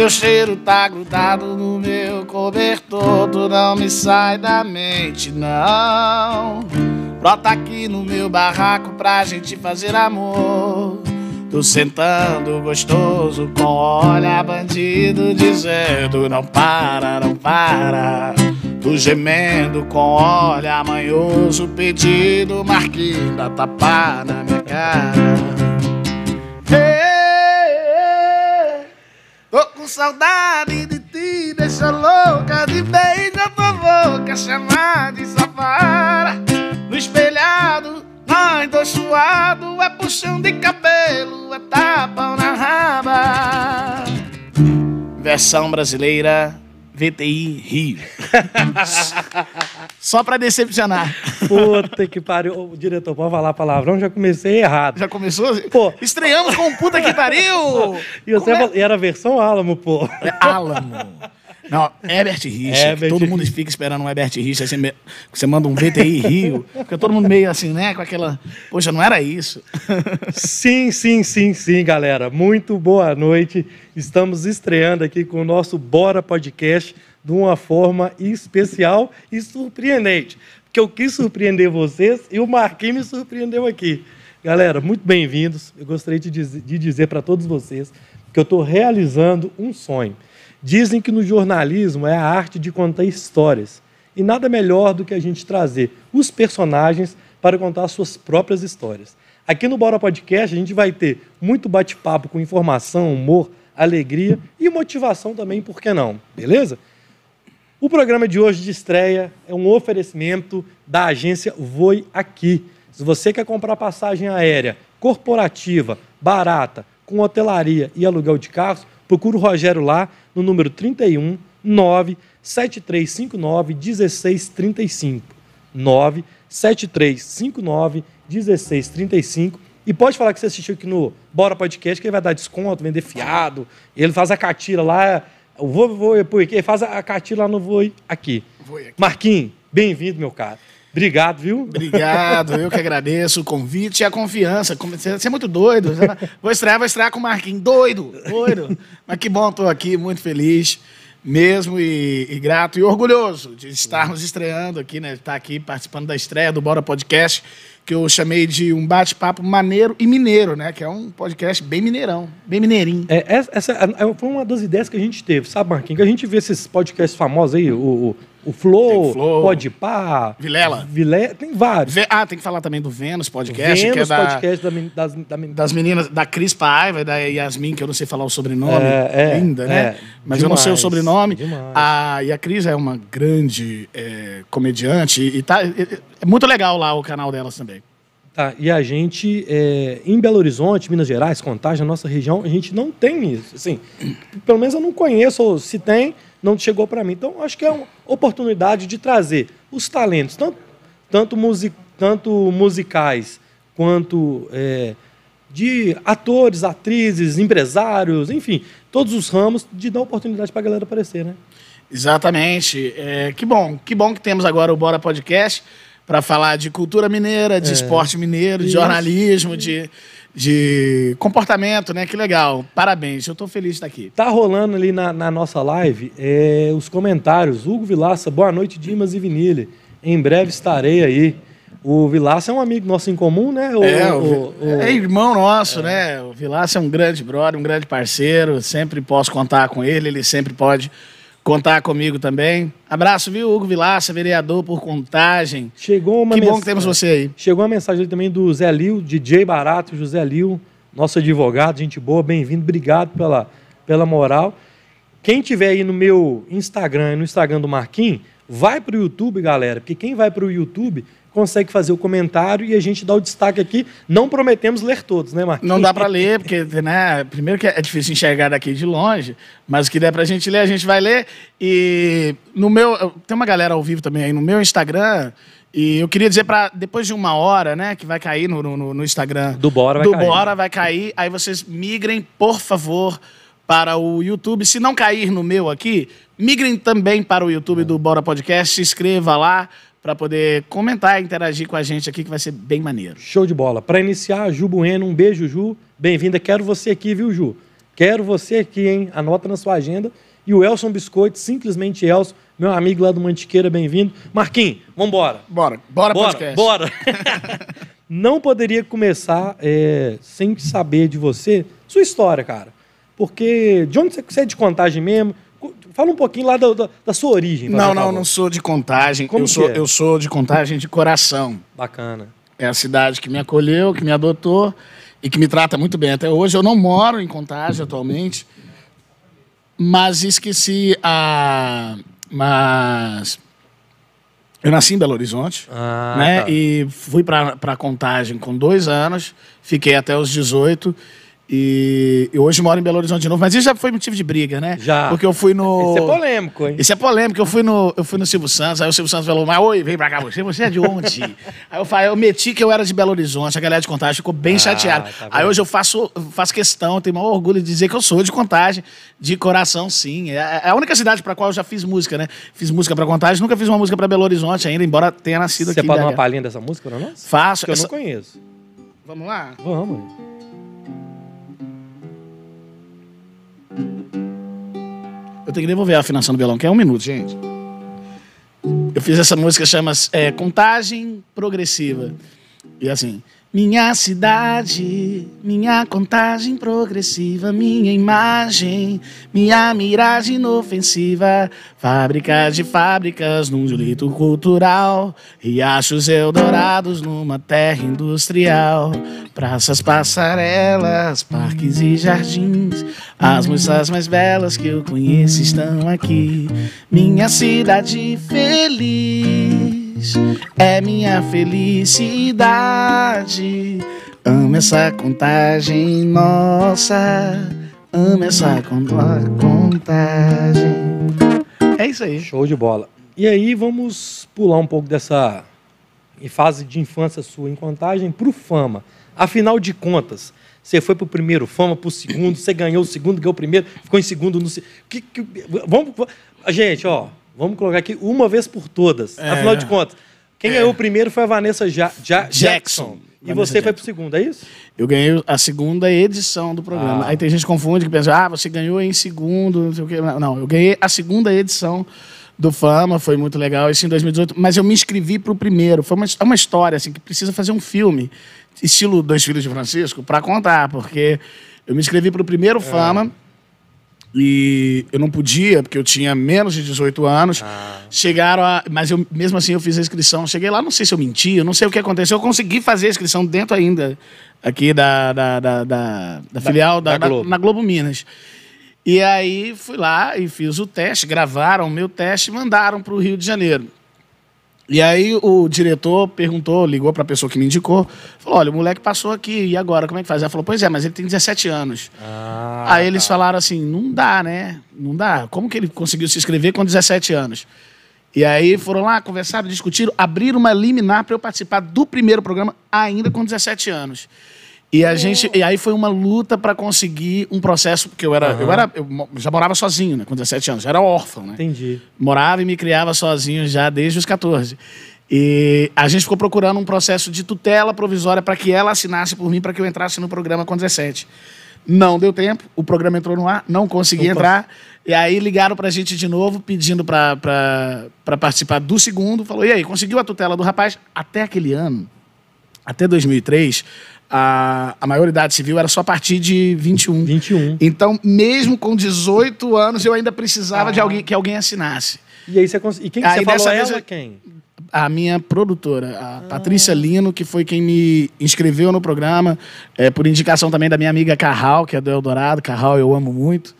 Teu cheiro tá grudado no meu cobertor, tu não me sai da mente, não. Brota aqui no meu barraco pra gente fazer amor. Tô sentando gostoso com olha bandido dizendo não para, não para. Tô gemendo com olha manhoso pedido Marquinhos dá tapa na minha cara. Saudade de ti, deixa louca de bem, já tô louca, chamar de safara. No espelhado Ai, tô suado, é puxão de cabelo, é tapão na raba. Versão brasileira, VTI Rio. Só pra decepcionar. Puta que pariu. Ô, diretor, pode falar palavrão? Já comecei errado. Já começou? Pô. Estreamos com puta que pariu! E você Como é? era versão Alamo, pô. É Alamo. Não, Herbert Richa. Herbert todo mundo fica esperando um Herbert Richa. Você, me- você manda um VTI Rio. Fica todo mundo meio assim, né? Com aquela. Poxa, não era isso. Sim, sim, sim, sim, galera. Muito boa noite. Estamos estreando aqui com o nosso Bora Podcast de uma forma especial e surpreendente. Porque eu quis surpreender vocês e o Marquinhos me surpreendeu aqui. Galera, muito bem-vindos. Eu gostaria de dizer, de dizer para todos vocês que eu estou realizando um sonho. Dizem que no jornalismo é a arte de contar histórias. E nada melhor do que a gente trazer os personagens para contar suas próprias histórias. Aqui no Bora Podcast a gente vai ter muito bate-papo com informação, humor, alegria e motivação também, por que não? Beleza? O programa de hoje de estreia é um oferecimento da agência Voe Aqui. Se você quer comprar passagem aérea corporativa, barata, com hotelaria e aluguel de carros, procura o Rogério lá no número 31 97359 1635. 97359 1635. E pode falar que você assistiu aqui no Bora Podcast, que ele vai dar desconto, vender fiado. Ele faz a catira lá. O vou, vou, por aqui, ele faz a catira lá no. Voe Aqui. Marquinhos, bem-vindo, meu cara. Obrigado, viu? Obrigado, eu que agradeço o convite e a confiança. Você você é muito doido. Vou estrear, vou estrear com o Marquinhos. Doido, doido. Mas que bom, estou aqui, muito feliz mesmo e, e grato e orgulhoso de estarmos estreando aqui, né? Estar aqui participando da estreia do Bora Podcast, que eu chamei de um bate-papo maneiro e mineiro, né? Que é um podcast bem mineirão, bem mineirinho. É, essa essa é- foi uma das ideias que a gente teve, sabe, Marquinhos? Que a gente vê esses podcasts famosos aí, o, o, o Flow, Flow. Podpah, Vilela. Vilé, tem vários. Ah, tem que falar também do Vênus Podcast, que é Vênus da, podcast da, men- das, da men- das meninas, da Cris Paiva e da Yasmin, que eu não sei falar o sobrenome, É, é, linda, né? é, Mas eu não sei o demais, sobrenome. demais. A, e a Cris é uma grande é, comediante e tá, é, é muito legal lá o canal delas também. Tá, e a gente, é, em Belo Horizonte, Minas Gerais, Contagem, na nossa região, a gente não tem isso. Assim, pelo menos eu não conheço, ou se tem, não chegou para mim. Então, acho que é uma oportunidade de trazer os talentos, tanto, tanto, musi- tanto musicais quanto é, de atores, atrizes, empresários, enfim, todos os ramos, de dar oportunidade para a galera aparecer, né? Exatamente. É, que bom, que bom que temos agora o Bora Podcast para falar de cultura mineira, de esporte mineiro, de É. Jornalismo, de, de comportamento, né? Que legal. Parabéns, eu estou feliz de estar aqui. Tá rolando ali na, na nossa live é, os comentários. Hugo Vilaça, boa noite, Dimas e Vinile. Em breve estarei aí. O Vilaça é um amigo nosso em comum, né? O, É, o, o- é irmão nosso, né? O Vilaça é um grande brother, um grande parceiro. Sempre posso contar com ele, ele sempre pode contar comigo também. Abraço, viu, Hugo Vilaça, vereador por contagem. Chegou uma que bom que temos você aí. Chegou uma mensagem também do Zé Lil, DJ Barato, José Lil, nosso advogado, gente boa, bem-vindo, obrigado pela, pela moral. Quem tiver aí no meu Instagram e no Instagram do Marquinhos, vai para o YouTube, galera, porque quem vai para o YouTube consegue fazer o comentário e a gente dá o destaque aqui. Não prometemos ler todos, né, Marquinhos? Não dá para ler, porque, né, primeiro que é difícil enxergar daqui de longe, mas o que der pra gente ler, a gente vai ler. E no meu, eu- tem uma galera ao vivo também aí no meu Instagram, e eu queria dizer para depois de uma hora, né, que vai cair no, no, no Instagram Do Bora vai do cair. Bora vai cair, aí vocês migrem, por favor, para o YouTube. Se não cair no meu aqui, migrem também para o YouTube do Bora Podcast, se inscreva lá para poder comentar e interagir com a gente aqui, que vai ser bem maneiro. Show de bola. Para iniciar, Ju Bueno, um beijo, Ju. Bem-vinda. Quero você aqui, viu, Ju? Quero você aqui, hein? Anota na sua agenda. E o Elson Biscoito, simplesmente Elson, meu amigo lá do Mantiqueira, bem-vindo. Marquinhos, vambora. Bora, bora, Bora, podcast. bora. Não poderia começar é, sem saber de você, sua história, cara. Porque de onde você, você é de contagem mesmo? Fala um pouquinho lá da, da- da sua origem. Não, não, não sou de contagem. Como eu, sou, é? eu sou de contagem de coração. Bacana. É a cidade que me acolheu, que me adotou e que me trata muito bem. Até hoje eu não moro em Contagem atualmente, mas esqueci a. Mas. Eu nasci em Belo Horizonte, Ah, né? tá. E fui pra Contagem com dois anos, fiquei até os 18. E, e hoje moro em Belo Horizonte de novo. Mas isso já foi motivo de briga, né? Já. Porque eu fui no. Isso é polêmico, hein? Isso é polêmico. Eu fui no, eu fui no Silvio Santos, aí o Silvio Santos falou, mas oi, vem pra cá você, você é de onde? aí eu falei, eu meti que eu era de Belo Horizonte, a galera de contagem ficou bem Ah, chateada. tá aí hoje eu faço, eu faço questão, tenho maior orgulho de dizer que eu sou de contagem, de coração, sim. É, é a única cidade pra qual eu já fiz música, né? Fiz música pra contagem, nunca fiz uma música pra Belo Horizonte ainda, embora tenha nascido Você aqui. pode dar uma palhinha dessa música pra nós? Faço. Que eu essa- não conheço. Vamos lá? Vamos. Eu tenho que devolver a afinação do violão, que é um minuto, gente. Eu fiz essa música, chama é, Contagem Progressiva. E assim. Minha cidade, minha contagem progressiva, minha imagem, minha miragem inofensiva, fábrica de fábricas num direito cultural, riachos eldorados numa terra industrial, praças, passarelas, parques e jardins, as moças mais belas que eu conheço estão aqui, minha cidade feliz é minha felicidade. Amo essa contagem nossa. Amo essa con- contagem. É isso aí. Show de bola. E aí vamos pular um pouco dessa fase de infância sua em contagem pro fama. Afinal de contas, você foi pro primeiro fama, pro segundo, você ganhou o segundo, ganhou o primeiro, ficou em segundo no que, que- vamos gente, ó, vamos colocar aqui uma vez por todas. É. Afinal de contas, quem ganhou o primeiro foi a Vanessa ja Ja- Jackson. Jackson. E Vanessa você foi Jackson. pro segundo, é isso? Eu ganhei a segunda edição do programa. Ah. Aí tem gente que confunde, que pensa, ah, você ganhou em segundo, não sei o quê. Não, eu ganhei a segunda edição do Fama, foi muito legal, isso em 2018, mas eu me inscrevi pro primeiro. Foi uma, é uma história, assim, que precisa fazer um filme, estilo Dois Filhos de Francisco, para contar, porque eu me inscrevi pro primeiro Fama e eu não podia, porque eu tinha menos de 18 anos. Chegaram a. Mas eu, mesmo assim eu fiz a inscrição. Cheguei lá, não sei se eu menti, eu não sei o que aconteceu. Eu consegui fazer a inscrição dentro ainda, aqui da, da, da, da- da filial da, da da- Globo. na Globo Minas. E aí fui lá e fiz o teste, gravaram o meu teste e mandaram para o Rio de Janeiro. E aí o diretor perguntou, ligou para a pessoa que me indicou, falou: olha, o moleque passou aqui, e agora, como é que faz? Ela falou: pois é, mas ele tem 17 anos. Ah, Aí eles falaram assim: não dá, né? Não dá. Como que ele conseguiu se inscrever com 17 anos? E aí foram lá, conversaram, discutiram, abriram uma liminar para eu participar do primeiro programa ainda com 17 anos. E a gente, e aí foi uma luta para conseguir um processo, porque eu era, eu era, eu já morava sozinho, né, com 17 anos, já era órfão, né? Entendi. morava e me criava sozinho já desde os 14. E a gente ficou procurando um processo de tutela provisória para que ela assinasse por mim para que eu entrasse no programa com 17. Não deu tempo, o programa entrou no ar, não consegui Não entrar. E aí ligaram para a gente de novo, pedindo para participar do segundo. Falou, e aí, conseguiu a tutela do rapaz? Até aquele ano, até 2003, a, a maioridade civil era só a partir de 21. 21. Então, mesmo com 18 anos, eu ainda precisava de alguém que alguém assinasse. E aí você cons... E quem que Aí você falou ela? eu- Quem? A minha produtora, a Patrícia Lino, que foi quem me inscreveu no programa, é, por indicação também da minha amiga Carral, que é do Eldorado. Carral eu amo muito.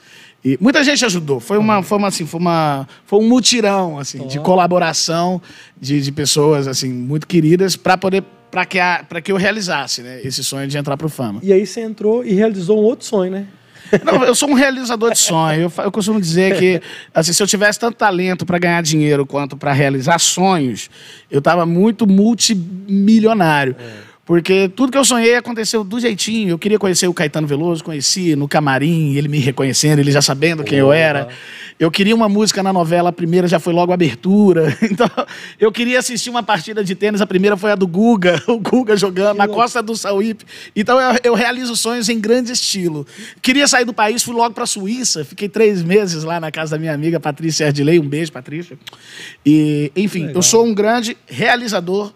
E muita gente ajudou. Foi uma, foi uma, assim, foi uma, foi um mutirão assim, de colaboração de, de pessoas assim muito queridas para poder para que a, para que eu realizasse, né, esse sonho de entrar pro fama. E aí você entrou e realizou um outro sonho, né? Não, eu sou um realizador de sonho. Eu, eu costumo dizer que assim, se eu tivesse tanto talento para ganhar dinheiro quanto para realizar sonhos, eu estava muito multimilionário. Porque tudo que eu sonhei aconteceu do jeitinho. Eu queria conhecer o Caetano Veloso, conheci no camarim, ele me reconhecendo, ele já sabendo quem eu era. Eu queria uma música na novela, a primeira já foi logo a abertura. Então, eu queria assistir uma partida de tênis, a primeira foi a do Guga, o Guga jogando na costa do Sauípe. Então, eu, eu realizo sonhos em grande estilo. Queria sair do país, fui logo para a Suíça, fiquei três meses lá na casa da minha amiga Patrícia Erdilei. Um beijo, Patrícia. E, enfim, eu sou um grande realizador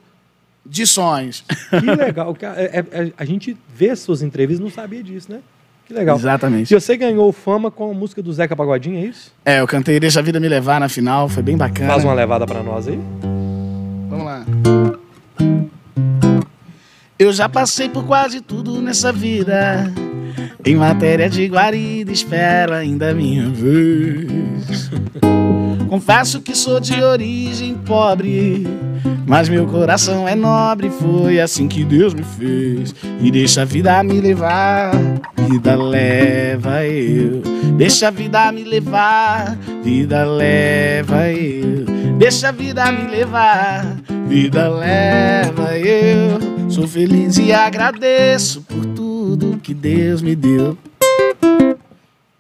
de sonhos. Que legal. É, é, é, a gente vê suas entrevistas, não sabia disso, né? Que legal. Exatamente. E você ganhou fama com a música do Zeca Pagodinho, é isso? É, eu cantei Deixa a Vida Me Levar na final, foi bem bacana. Faz uma levada para nós aí. Vamos lá. Eu já passei por quase tudo nessa vida. Em matéria de guarida, espero ainda a minha vez. Confesso que sou de origem pobre, mas meu coração é nobre. Foi assim que Deus me fez. E deixa a vida me levar, vida leva eu. Deixa a vida me levar, vida leva eu. Deixa a vida me levar, vida leva eu. Sou feliz e agradeço por tudo que Deus me deu.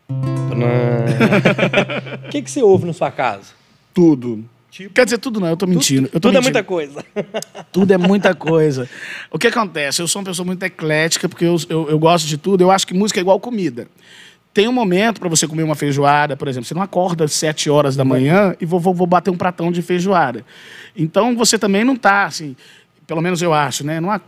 O que, que você ouve na sua casa? Tudo. Tipo, Quer dizer, tudo não, eu tô mentindo. Tudo, eu tô tudo mentindo. é muita coisa. Tudo é muita coisa. O que acontece? Eu sou uma pessoa muito eclética, porque eu, eu, eu gosto de tudo. Eu acho que música é igual comida. Tem um momento para você comer uma feijoada, por exemplo. Você não acorda às 7 horas da manhã e vou, vou, vou bater um pratão de feijoada. Então você também não tá assim pelo menos eu acho, né? Numa,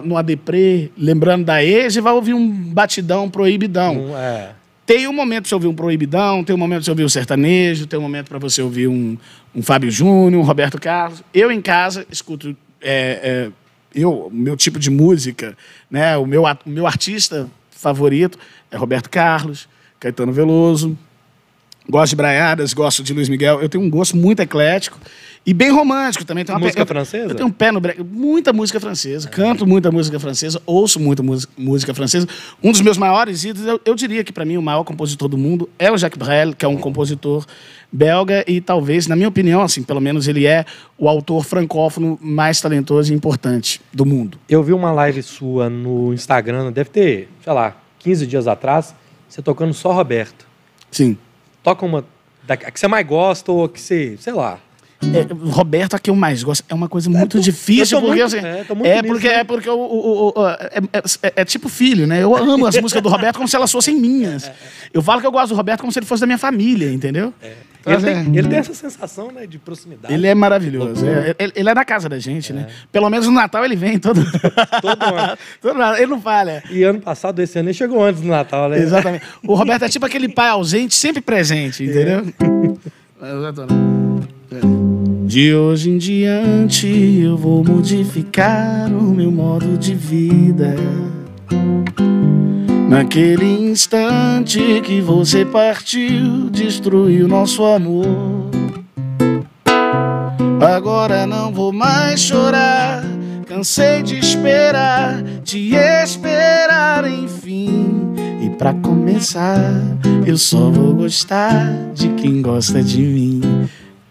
numa deprê, lembrando da ex, vai ouvir um batidão proibidão. é. Tem um momento para você ouvir um proibidão, tem um momento para você ouvir um sertanejo, tem um momento para você ouvir um, um Fábio Júnior, um Roberto Carlos. Eu em casa escuto é, é, eu, meu tipo de música, né? O meu, o meu artista favorito é Roberto Carlos, Caetano Veloso. Gosto de Braiadas, gosto de Luiz Miguel. Eu tenho um gosto muito eclético. E bem romântico também. Tem uma música eu, francesa? Eu tenho um pé no break. Muita música francesa. Canto muita música francesa. Ouço muita música francesa. Um dos meus maiores ídolos, eu, eu diria que para mim o maior compositor do mundo é o Jacques Brel, que é um compositor belga e talvez, na minha opinião, assim, pelo menos ele é o autor francófono mais talentoso e importante do mundo. Eu vi uma live sua no Instagram, deve ter, sei lá, 15 dias atrás, você tocando só Roberto. Sim. Toca uma da, que você mais gosta ou que você, sei lá. É, Roberto, a que eu mais gosto, é uma coisa muito tô- difícil, porque muito- assim, é, é, porque né? é porque o, o- o- o- é, é- é tipo filho, né? Eu amo as músicas do Roberto como se elas fossem minhas. Eu falo que eu gosto do Roberto como se ele fosse da minha família, entendeu? Então, Ele assim, tem, ele tem essa sensação né, de proximidade. ele é maravilhoso. É, ele, ele é da casa da gente, né? Pelo menos no Natal ele vem todo, Todo ano. todo Ele não falha. E ano passado, esse ano, ele chegou antes do Natal, né? Exatamente. O Roberto é tipo aquele pai ausente, sempre presente, entendeu? De hoje em diante eu vou modificar o meu modo de vida. Naquele instante que você partiu, destruiu nosso amor. Agora não vou mais chorar. Cansei de esperar, de esperar enfim. Pra começar, eu só vou gostar de quem gosta de mim.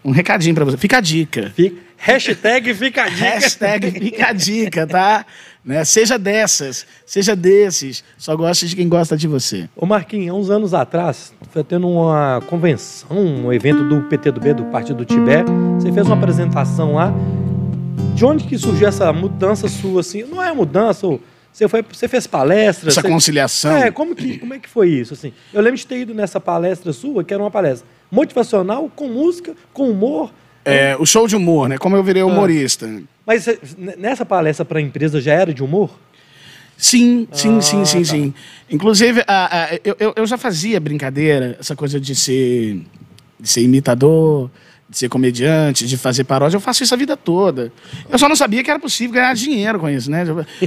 Um recadinho pra você. Fica a dica. Fica- hashtag fica a dica. Hashtag fica a dica, tá? Né? Seja dessas, seja desses. Só gosta de quem gosta de você. Ô Marquinhos, há uns anos atrás, foi tendo uma convenção, um evento do PTB, do Partido do Tibete. Você fez uma apresentação lá. De onde que surgiu essa mudança sua, assim? Não é mudança, ou você, foi, você fez palestra? Essa você... conciliação. É, como, que, como é que foi isso? Assim, eu lembro de ter ido nessa palestra sua, que era uma palestra motivacional, com música, com humor. É, o show de humor, né? Como eu virei humorista. Mas nessa palestra para a empresa já era de humor? Sim, sim, Ah, sim, sim, tá. sim. Inclusive, a- a- eu, eu- eu já fazia brincadeira, essa coisa de ser, de ser imitador, de ser comediante, de fazer paródia. Eu faço isso a vida toda. Eu só não sabia que era possível ganhar dinheiro com isso, né?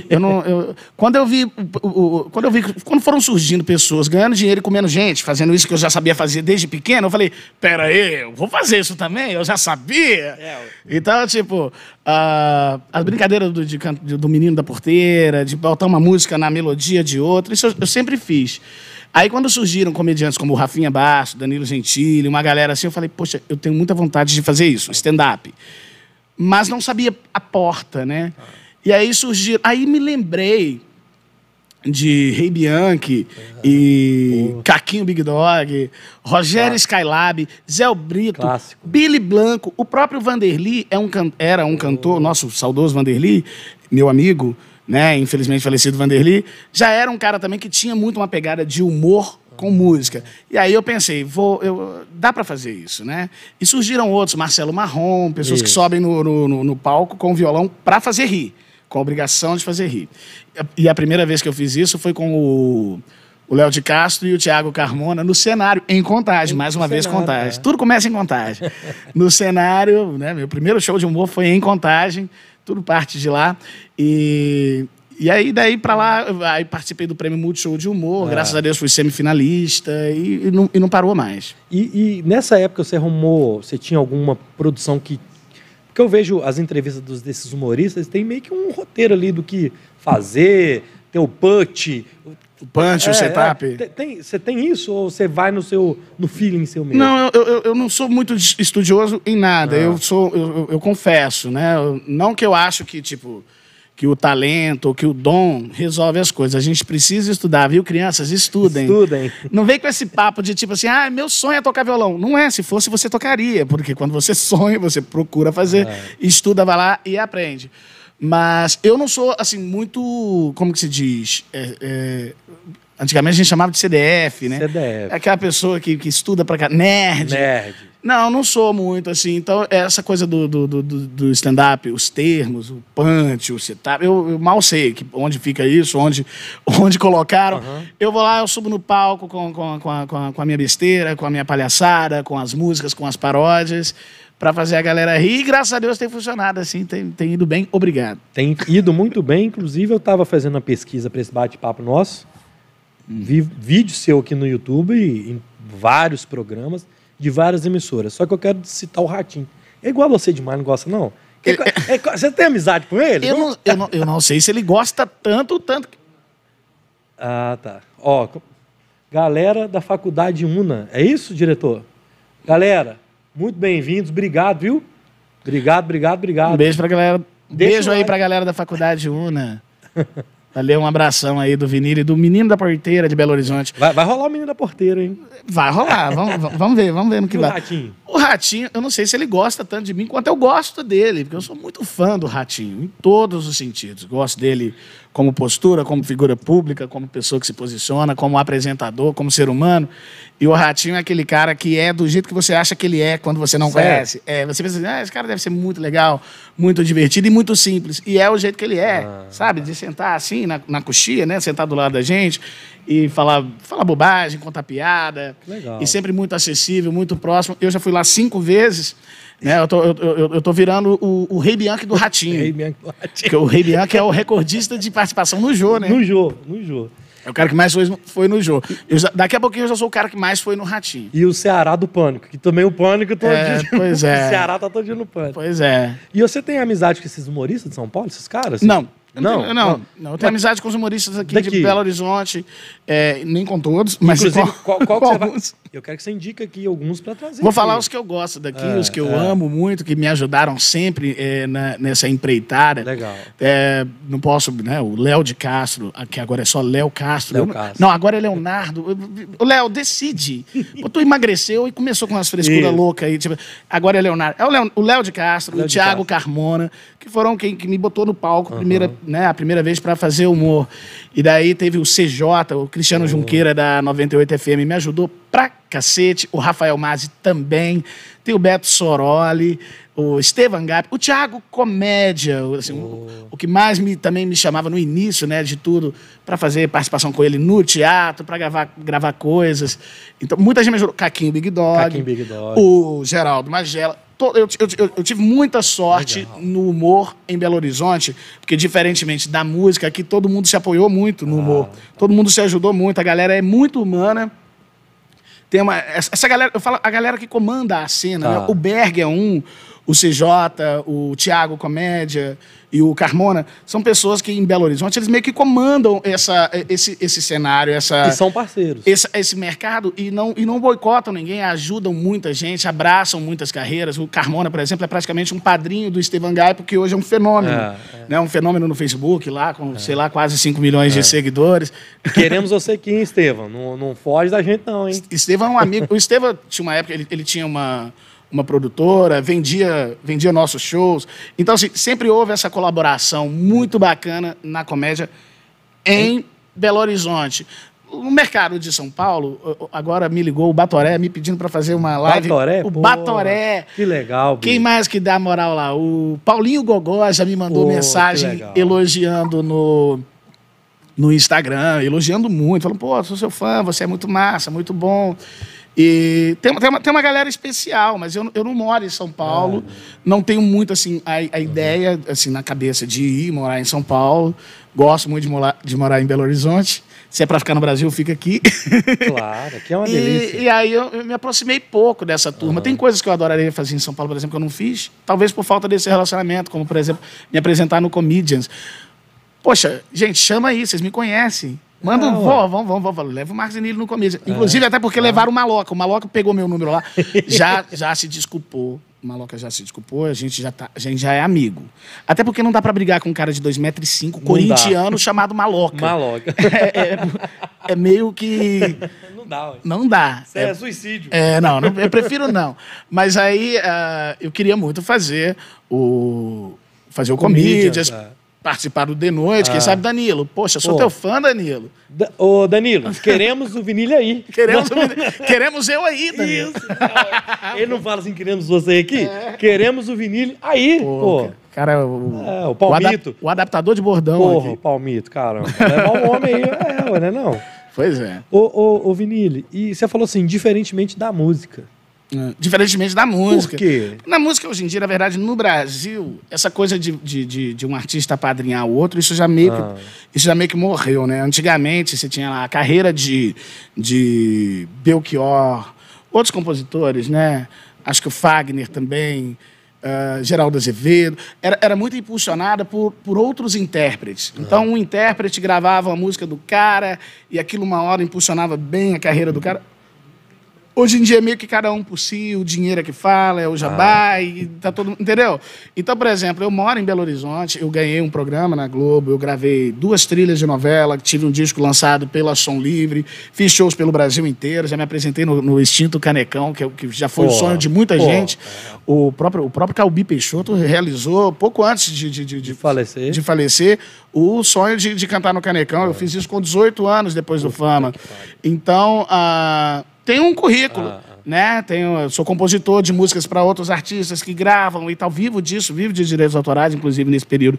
Eu, não, eu- quando eu vi, quando eu vi, quando foram surgindo pessoas ganhando dinheiro e comendo gente, fazendo isso que eu já sabia fazer desde pequeno, eu falei, pera aí, eu vou fazer isso também, eu já sabia. Então, tipo, ah, as brincadeiras do, de do menino da porteira, de botar uma música na melodia de outra, isso eu, eu sempre fiz. Aí, quando surgiram comediantes como o Rafinha Basso, Danilo Gentili, uma galera assim, eu falei, poxa, eu tenho muita vontade de fazer isso, stand-up. Mas não sabia a porta, né? E aí surgiu. Aí me lembrei de Rei Bianchi e Caquinho Big Dog, Rogério Skylab, Zé Brito, Clássico. Billy Blanco, o próprio Vanderly é um can- era um cantor, nosso saudoso Vanderly, meu amigo, né, infelizmente falecido Vanderly, já era um cara também que tinha muito uma pegada de humor com música. E aí eu pensei, vou, eu, dá para fazer isso, né? E surgiram outros, Marcelo Marrom, pessoas que Isso. sobem no, no, no- palco com o violão para fazer rir, com a obrigação de fazer rir. E a primeira vez que eu fiz isso foi com o o Léo de Castro e o Thiago Carmona no cenário, em Contagem, mais uma vez cenário, Contagem. é. Tudo começa em Contagem. no cenário, né, meu primeiro show de humor foi em Contagem, tudo parte de lá. E, e aí, daí pra lá, aí participei do Prêmio Multishow de Humor, É. graças a Deus fui semifinalista e, e, não, e não parou mais. E, e nessa época você arrumou, você tinha alguma produção que. Porque eu vejo as entrevistas dos, desses humoristas, tem meio que um roteiro ali do que fazer, tem o punch. O punch, o É, setup. é. Tem- você tem isso ou você vai no seu no feeling seu mesmo? Não, eu, eu, eu não sou muito es- estudioso em nada. Ah. Eu sou, eu, eu- confesso, né? Não que eu acho que tipo que o talento ou que o dom resolve as coisas. A gente precisa estudar, viu, crianças? Estudem. Estudem. Não vem com esse papo de tipo assim, ah, meu sonho é tocar violão. Não é, se fosse você tocaria, porque quando você sonha, você procura fazer, estuda, vai lá e aprende. Mas eu não sou, assim, muito, como que se diz? É, é, antigamente a gente chamava de CDF, né? CDF. Aquela pessoa que, que estuda pra cá, nerd. Nerd. Não, não sou muito assim. Então, essa coisa do, do, do, do- stand-up, os termos, o punch, o setup, eu, eu mal sei que, onde fica isso, onde, onde colocaram. Eu vou lá, eu subo no palco com, com, com, a, com, a, com a minha besteira, com a minha palhaçada, com as músicas, com as paródias, pra fazer a galera rir. E graças a Deus tem funcionado assim, tem, tem ido bem. Obrigado. Tem ido muito bem. Inclusive, eu estava fazendo uma pesquisa para esse bate-papo nosso. Vi vídeo seu aqui no YouTube, e em vários programas, de várias emissoras. Só que eu quero citar o Ratinho. É igual a você demais, não gosta, não? Que- é- você tem amizade com ele? Eu não, eu, não, eu não sei se ele gosta tanto, tanto. que- Ah, tá. Ó, galera da Faculdade Una. É isso, diretor? Galera, muito bem-vindos. Obrigado, viu? Obrigado, obrigado, obrigado. Um beijo pra galera. Deixa beijo aí pra galera da Faculdade Una. Valeu, um abração aí do Vinilo e do menino da porteira de Belo Horizonte. Vai, vai rolar o menino da porteira, hein? Vai rolar, vamos, vamos ver, vamos ver no que E o vai. Ratinho? O Ratinho, eu não sei se ele gosta tanto de mim quanto eu gosto dele, porque eu sou muito fã do Ratinho, em todos os sentidos. Gosto dele como postura, como figura pública, como pessoa que se posiciona, como apresentador, como ser humano. E o Ratinho é aquele cara que é do jeito que você acha que ele é quando você não Sério? conhece. É, você pensa assim, ah, esse cara deve ser muito legal, muito divertido e muito simples. E é o jeito que ele é, Ah. sabe? De sentar assim na, na coxia, né? Sentar do lado da gente e falar, falar bobagem, contar piada. Legal. E sempre muito acessível, muito próximo. Eu já fui lá cinco vezes, né? Eu tô, eu, eu, eu tô virando o, o Rei Bianchi do Ratinho. Rei Bianchi do Ratinho. Porque o Rei Bianchi é o recordista de participação no Jô, né? No jogo, no jogo. É o cara que mais foi, foi no Jô. Já- daqui a pouquinho eu já sou o cara que mais foi no Ratinho. E o Ceará do Pânico, que também o Pânico todo É, dia. pois é. O Ceará tá todo dia no Pânico. Pois é. E você tem amizade com esses humoristas de São Paulo, esses caras? Não. Eu Não? tenho- não, não. Eu tenho amizade com os humoristas aqui Daqui. de Belo Horizonte, é, nem com todos, mas Inclusive, qual, qual que você vai... Eu quero que você indique aqui alguns pra trazer. Vou falar aqui. os que eu gosto daqui, É, os que eu é. amo muito, que me ajudaram sempre é, na- nessa empreitada. Legal. É, não posso, né? O Léo de Castro, que agora é só Léo Castro. Léo não- Castro. Não, agora é Leonardo. O Léo, decide. Pô, Tu emagreceu e começou com umas frescuras loucas aí. Tipo, agora é Leonardo. É o Léo, o Léo de Castro, Léo o Thiago Castro. Carmona, que foram quem que me botou no palco primeira, né, a primeira vez para fazer humor. E daí teve o CJ, o Cristiano Junqueira da 98 FM, me ajudou pra cacete. O Rafael Mazzi também. Tem o Beto Soroli, o Estevan Gap, o Thiago Comédia, o- assim, o, o que mais me, também me chamava no início, né, de tudo, para fazer participação com ele no teatro, para gravar, gravar coisas. Então, muita gente me ajudou. Caquinho Big Dog. Caquinho Big Dog. O Geraldo Magela. To- Eu, eu- eu- tive muita sorte Legal. no humor em Belo Horizonte, porque diferentemente da música, aqui todo mundo se apoiou muito no humor. Todo mundo se ajudou muito, a galera é muito humana. Tem uma, essa galera, eu falo, a galera que comanda a cena, Tá. né? O Berg é um, o CJ, o Tiago Comédia e o Carmona, são pessoas que em Belo Horizonte eles meio que comandam essa, esse, esse cenário, essa, E são parceiros. esse, esse mercado e não, e não boicotam ninguém, ajudam muita gente, abraçam muitas carreiras. O Carmona, por exemplo, é praticamente um padrinho do Estevan Gai, porque hoje é um fenômeno. É, Né? Um fenômeno no Facebook, lá, com, sei lá, quase 5 milhões de seguidores. Queremos você aqui, hein, Estevam? Não, não foge da gente, não, hein? Estevam é um amigo. O Estevam tinha uma época, ele, ele tinha uma, uma produtora, vendia, vendia nossos shows. Então, assim, sempre houve essa colaboração muito bacana na comédia em Belo Horizonte. No mercado de São Paulo, agora me ligou o Batoré me pedindo para fazer uma live. Batoré? O Pô, Batoré. Que legal, bicho. Quem mais que dá moral lá? O Paulinho Gogó já me mandou Pô, mensagem elogiando no, no Instagram, elogiando muito. Falando, pô, sou seu fã, você é muito massa, muito bom. E tem, tem, uma, tem uma galera especial, mas eu, eu não moro em São Paulo, não tenho muito assim a, a ideia assim na cabeça de ir morar em São Paulo. Gosto muito de morar, de morar em Belo Horizonte. Se é para ficar no Brasil, fica aqui. Claro, aqui é uma E, delícia. e aí eu, eu me aproximei pouco dessa turma. Tem coisas que eu adoraria fazer em São Paulo, por exemplo, que eu não fiz. Talvez por falta desse relacionamento, como, por exemplo, me apresentar no Comedians. Poxa, gente, chama aí, vocês me conhecem. Manda um, É, ué. vamos, vamos, vamos, leva o Marcos no Comedians. Inclusive, até porque levaram o Maloca. O Maloca pegou meu número lá, já, já se desculpou. O Maloca já se desculpou, a gente já, tá, a gente já é amigo. Até porque não dá pra brigar com um cara de 2,5 metros, e cinco, Não corintiano, chamado Maloca. Maloca. É, é- é meio que... não dá, ué. Não dá. Isso é, suicídio. É, não, não- eu prefiro não. Mas aí ah, eu queria muito fazer o fazer o Comedians, Comedians, é. Participar do De Noite, quem Ah. sabe Danilo. Poxa, sou Pô. teu fã, Danilo. Da- Ô, Danilo, queremos o vinil aí. Queremos, queremos eu aí, Danilo. Isso. Ele não fala assim, queremos você aqui? Queremos o vinil aí, Pô, pô. cara, o, É, o Palmito. o adaptador de bordão Porra, aqui. Palmito, caramba. Levar um homem aí, é, ué, né, não? Pois é. Ô, ô, ô, Vinile, e você falou assim, diferentemente da música. Diferentemente da música. Por quê? Na música hoje em dia, na verdade, no Brasil, essa coisa de, de, de, de um artista apadrinhar o outro, isso já meio Ah. que, isso já meio que morreu, né? Antigamente, você tinha lá a carreira de, de Belchior, outros compositores, né? Acho que o Fagner também, ah, Geraldo Azevedo, era, era muito impulsionada por, por outros intérpretes. Então, um intérprete gravava a música do cara e aquilo uma hora impulsionava bem a carreira do cara. Hoje em dia é meio que cada um por si, o dinheiro é que fala, é o jabá, e tá todo Entendeu? Então, por exemplo, eu moro em Belo Horizonte, eu ganhei um programa na Globo, eu gravei duas trilhas de novela, tive um disco lançado pela Som Livre, fiz shows pelo Brasil inteiro, já me apresentei no, no Extinto Canecão, que, é que já foi o Pô, sonho de muita pô, gente. O próprio, o próprio Calbi Peixoto realizou, pouco antes de, de, de, de falecer. de falecer, o sonho de, de cantar no Canecão. Eu fiz isso com 18 anos depois do Fama. Então, ah, tem um currículo. Ah, ah. Né? Tenho, eu sou compositor de músicas para outros artistas que gravam e tal. Vivo disso, vivo de direitos autorais, inclusive nesse período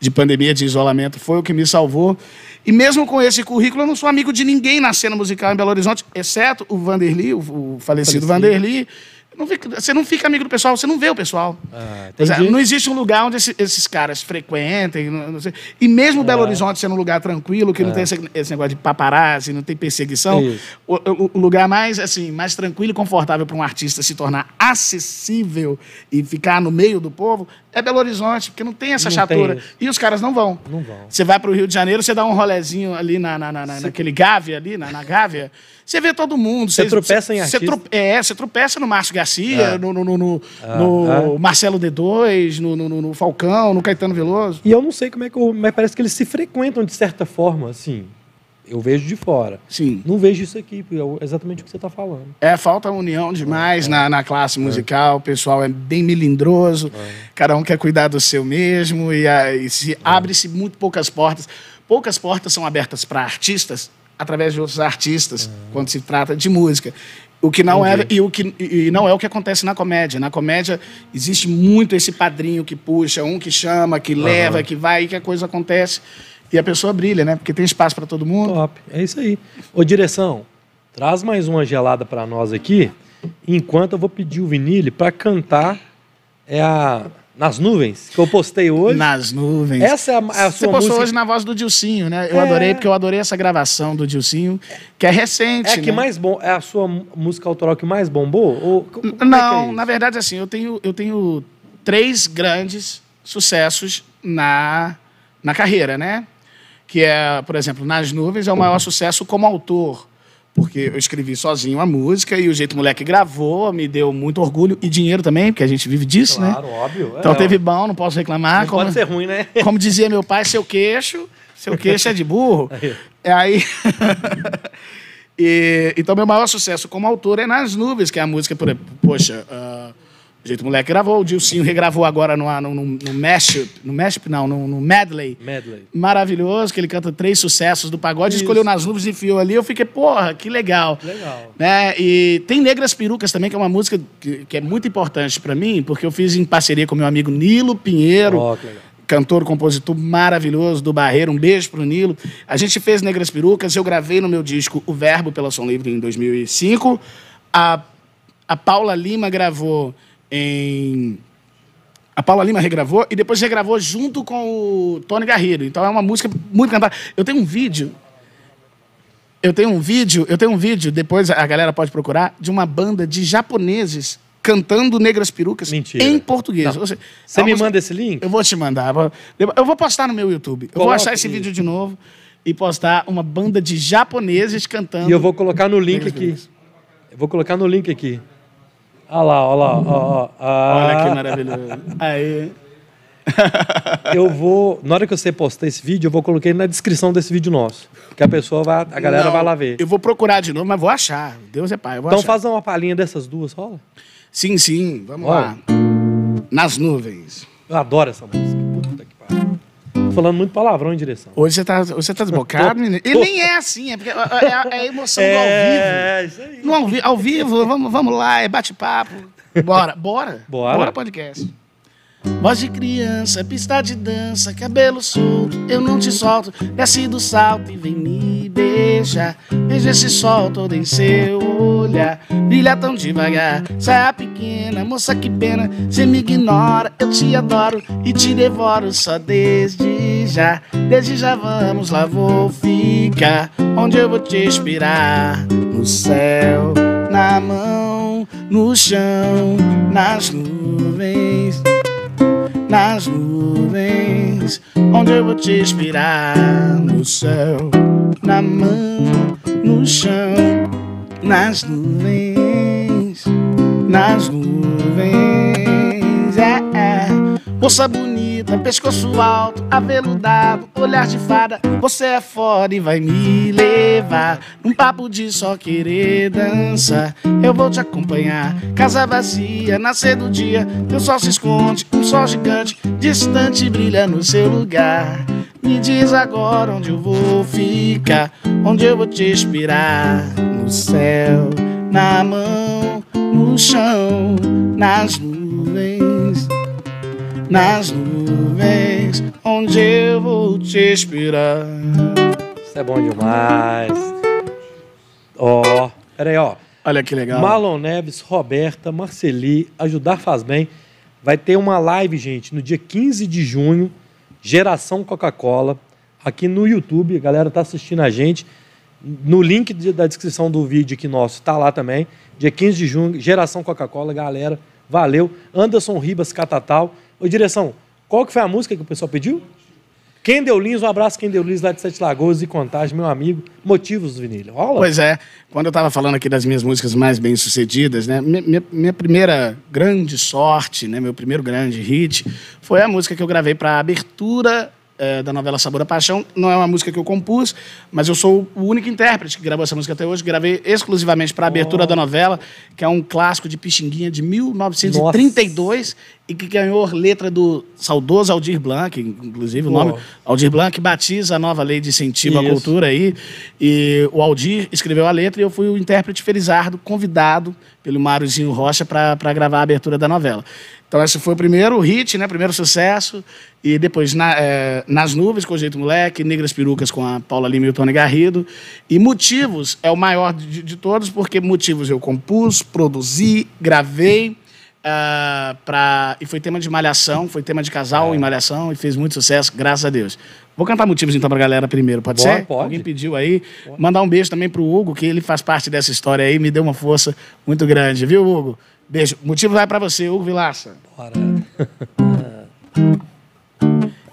de pandemia, de isolamento, foi o que me salvou. E mesmo com esse currículo, eu não sou amigo de ninguém na cena musical em Belo Horizonte, exceto o Vanderly, o, o falecido Falecido. Vanderly. Não fica- você não fica amigo do pessoal, você não vê o pessoal. Ah, é, não existe um lugar onde esse- esses caras frequentem. não- não. E mesmo Belo Horizonte sendo um lugar tranquilo, que não tem esse, esse negócio de paparazzi, não tem perseguição, o, o- o lugar mais assim mais tranquilo e confortável para um artista se tornar acessível e ficar no meio do povo é Belo Horizonte, porque não tem essa Não chatura. tem. E os caras não vão. Não vão. Você vai para o Rio de Janeiro, você dá um rolezinho ali na, na, na- na- naquele Gávea ali, na, na Gávea, você vê todo mundo. Você tropeça em você artista. trope- É, você tropeça no Márcio Garcia, É. no, no, no, Ah, no ah. Marcelo D2, no, Falcão, no Caetano Veloso. E eu não sei como é que eu, mas parece que eles se frequentam de certa forma, assim. Eu vejo de fora. Sim. Não vejo isso aqui, porque é exatamente o que você está falando. É, falta união demais na, na classe musical, o pessoal é bem melindroso, cada um quer cuidar do seu mesmo, e, aí se abre-se muito poucas portas. Poucas portas são abertas para artistas através de outros artistas, quando se trata de música. O que não é e o que e não é o que acontece na comédia. Na comédia existe muito esse padrinho que puxa, um que chama, que leva, que vai e que a coisa acontece e a pessoa brilha, né? Porque tem espaço para todo mundo. Top. É isso aí. Ô, direção, traz mais uma gelada para nós aqui, enquanto eu vou pedir o Vinile para cantar é a Nas Nuvens, que eu postei hoje. Nas nuvens. Essa é a, é a Você sua postou música. hoje na voz do Dilcinho, né? Eu É. adorei, porque eu adorei essa gravação do Dilcinho, que é recente. É a que né? mais bom, é a sua música autoral que mais bombou? Ou, é é Não, isso? na verdade, assim, eu tenho, eu tenho três grandes sucessos na, na carreira, né? Que é, por exemplo, Nas Nuvens é o maior sucesso como autor. Porque eu escrevi sozinho a música e o Jeito Moleque gravou, me deu muito orgulho e dinheiro também, porque a gente vive disso, né? Claro, óbvio. Então É, teve bom, não posso reclamar. Não Como, pode ser ruim, né? como dizia meu pai, seu queixo, seu queixo é de burro. É aí. E, então, meu maior sucesso como autor é Nas Nuvens, que é a música, por, poxa, ah, o Jeito Moleque gravou, o Dilcinho regravou agora no, no, no, no Mashup, no Mashup não, no, no Medley. Medley. Maravilhoso, que ele canta três sucessos do pagode, Isso. escolheu Nas Nuvens e enfiou ali, eu fiquei, porra, que legal. Legal. Né? E tem Negras Perucas também, que é uma música que, que é muito importante para mim, porque eu fiz em parceria com meu amigo Nilo Pinheiro, Ó, que legal. cantor, compositor maravilhoso do Barreiro. Um beijo pro Nilo. A gente fez Negras Perucas, eu gravei no meu disco O Verbo pela Som Livre em 2005. A, a Paula Lima gravou em. A Paula Lima regravou e depois regravou junto com o Tony Garrido. Então é uma música muito cantada. Eu tenho um vídeo. Eu tenho um vídeo, eu tenho um vídeo, depois a galera pode procurar, de uma banda de japoneses cantando Negras Perucas Mentira. em português. Não. Você é me música- manda esse link? eu vou te mandar. Eu vou postar no meu YouTube. Eu vou achar esse vídeo de novo e postar uma banda de japoneses cantando. E eu vou colocar no link aqui. Eu vou colocar no link aqui. Olha lá, olha lá. Ó, ó. Olha Ah, que maravilhoso. Aí. Eu vou, na hora que você postar esse vídeo, eu vou colocar ele na descrição desse vídeo nosso. Que a pessoa vai, a galera Não, vai lá ver. Eu vou procurar de novo, mas vou achar. Deus é pai. Então achar. faz uma palhinha dessas duas, rola? Sim, sim. Vamos Olha. lá. Nas nuvens. Eu adoro essa música. Tô falando muito palavrão em direção. Hoje você tá, hoje você tá desbocado, menino. E nem é assim, é porque é é a emoção do ao vivo. É, isso aí. No ao, vi- ao vivo, vamos, vamos lá, é bate-papo. Bora, bora. Bora. Bora, podcast. Voz de criança, pista de dança, cabelo solto, eu não te solto. Desce do salto e vem me beijar. Veja esse sol todo em seu olhar. Brilha tão devagar, saia pequena, moça que pena. Você me ignora, eu te adoro e te devoro só desde já. Desde já vamos lá, vou ficar. Onde eu vou te esperar? No céu, na mão, no chão, nas nuvens nas nuvens, onde eu vou te esperar no céu, na mão, no chão, nas nuvens, nas nuvens, é, é. Moça bonita, pescoço alto, aveludado, olhar de fada, você é foda e vai me levar num papo de só querer dançar. Eu vou te acompanhar, casa vazia, nascer do dia, teu sol se esconde, um sol gigante, distante brilha no seu lugar. Me diz agora onde eu vou ficar, onde eu vou te esperar, no céu, na mão, no chão, nas nuvens nas nuvens, onde eu vou te esperar. Isso é bom demais. Ó, peraí, ó. Olha que legal. Marlon Neves, Roberta, Marceli, Ajudar Faz Bem. Vai ter uma live, gente, no dia 15 de junho, Geração Coca-Cola, aqui no YouTube. A galera tá assistindo a gente. No link de- da descrição do vídeo aqui nosso, tá lá também. Dia 15 de junho, Geração Coca-Cola, galera. Valeu. Anderson Ribas Catatal. Ô, direção, qual que foi a música que o pessoal pediu? Deu Lins, um abraço deu Lins lá de Sete Lagoas e Contagem, meu amigo. Motivos, Vinilha. Rola? Pois é, quando eu estava falando aqui das minhas músicas mais bem-sucedidas, né? Minha, minha- primeira grande sorte, né? Meu primeiro grande hit foi a música que eu gravei para a abertura eh, da novela Sabor da Paixão. Não é uma música que eu compus, mas eu sou o único intérprete que gravou essa música até hoje. Gravei exclusivamente para a abertura da novela, que é um clássico de Pixinguinha de 1932 e que ganhou letra do saudoso Aldir Blanc, inclusive o Uau. nome Aldir Blanc batiza a nova lei de incentivo à Isso. cultura aí. E o Aldir escreveu a letra e eu fui o intérprete Felizardo, convidado pelo Máriozinho Rocha para gravar a abertura da novela. Então esse foi o primeiro hit, né? Primeiro sucesso. E depois na- eh, Nas Nuvens com o Jeito Moleque, Negras Perucas com a Paula Lima e o Tony Garrido. E Motivos é o maior de, de todos, porque Motivos eu compus, produzi, gravei. Ah, pra, e foi tema de malhação, foi tema de casal É. em malhação e fez muito sucesso, graças a Deus. Vou cantar motivos então pra galera primeiro, pode Bora, ser? pode. Alguém pediu aí. Mandar um beijo também pro Hugo, que ele faz parte dessa história aí, me deu uma força muito grande, viu, Hugo? Beijo. Motivo vai pra você, Hugo Vilaça. Bora.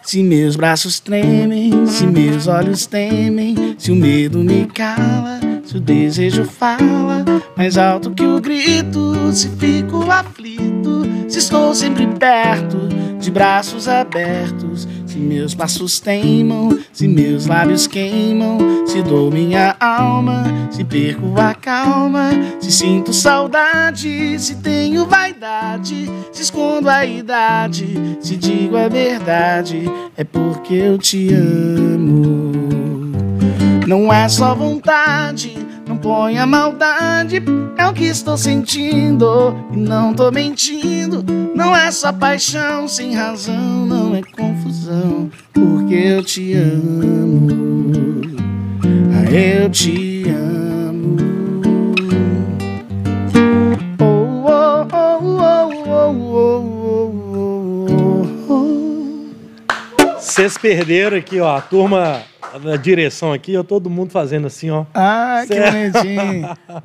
Se meus braços tremem, se meus olhos temem, se o medo me cala, se o desejo fala mais alto que o grito, se fico aflito, se estou sempre perto, de braços abertos, se meus passos teimam, se meus lábios queimam, se dou minha alma, se perco a calma, se sinto saudade, se tenho vaidade, se escondo a idade, se digo a verdade, é porque eu te amo. Não é só vontade, não ponha maldade, é o que estou sentindo e não tô mentindo. Não é só paixão sem razão, não é confusão, porque eu te amo. Ah, eu te amo. Oh, oh, oh. Vocês perderam aqui, ó, a turma da direção aqui, ó, todo mundo fazendo assim, ó. Ah, que Certo. bonitinho.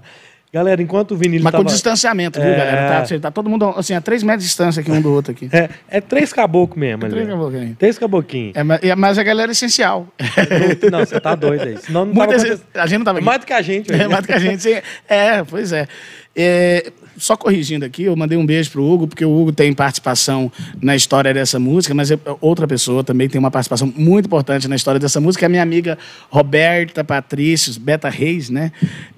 Galera, enquanto o Vinícius Mas com tava... distanciamento, viu, É. galera? Tá, tá todo mundo assim, a três metros de distância aqui um do outro aqui. É, é três caboclos mesmo ali. Três aí. Três caboquinhos. É, mas- é, mas a galera é essencial. Não, você tá doido aí. Senão não tava Muitas acontecendo. vezes, a gente não tava É aqui. mais do que a gente. É velho. mais do que a gente. É, pois é. É, Só corrigindo aqui, eu mandei um beijo pro Hugo, porque o Hugo tem participação na história dessa música, mas outra pessoa também tem uma participação muito importante na história dessa música, é a minha amiga Roberta Patrícios, Beta Reis, né?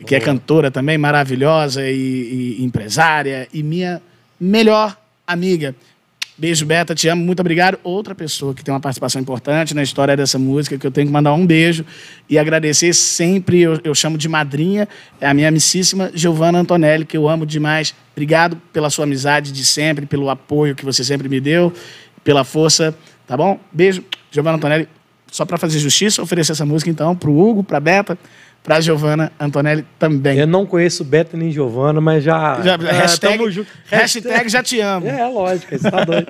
Que é cantora também, maravilhosa e, e empresária, e minha melhor amiga. Beijo, Beta, te amo, muito obrigado. Outra pessoa que tem uma participação importante na história dessa música, que eu tenho que mandar um beijo e agradecer sempre, eu, eu chamo de madrinha, é a minha amicíssima Giovanna Antonelli, que eu amo demais. Obrigado pela sua amizade de sempre, pelo apoio que você sempre me deu, pela força, tá bom? Beijo, Giovanna Antonelli. Só para fazer justiça, oferecer essa música então pro Hugo, pra Beta, pra Giovanna Antonelli também. Eu não conheço Beta nem Giovana, mas já. Já- é, hashtag, junto. hashtag já te amo. É, lógico, você tá doido.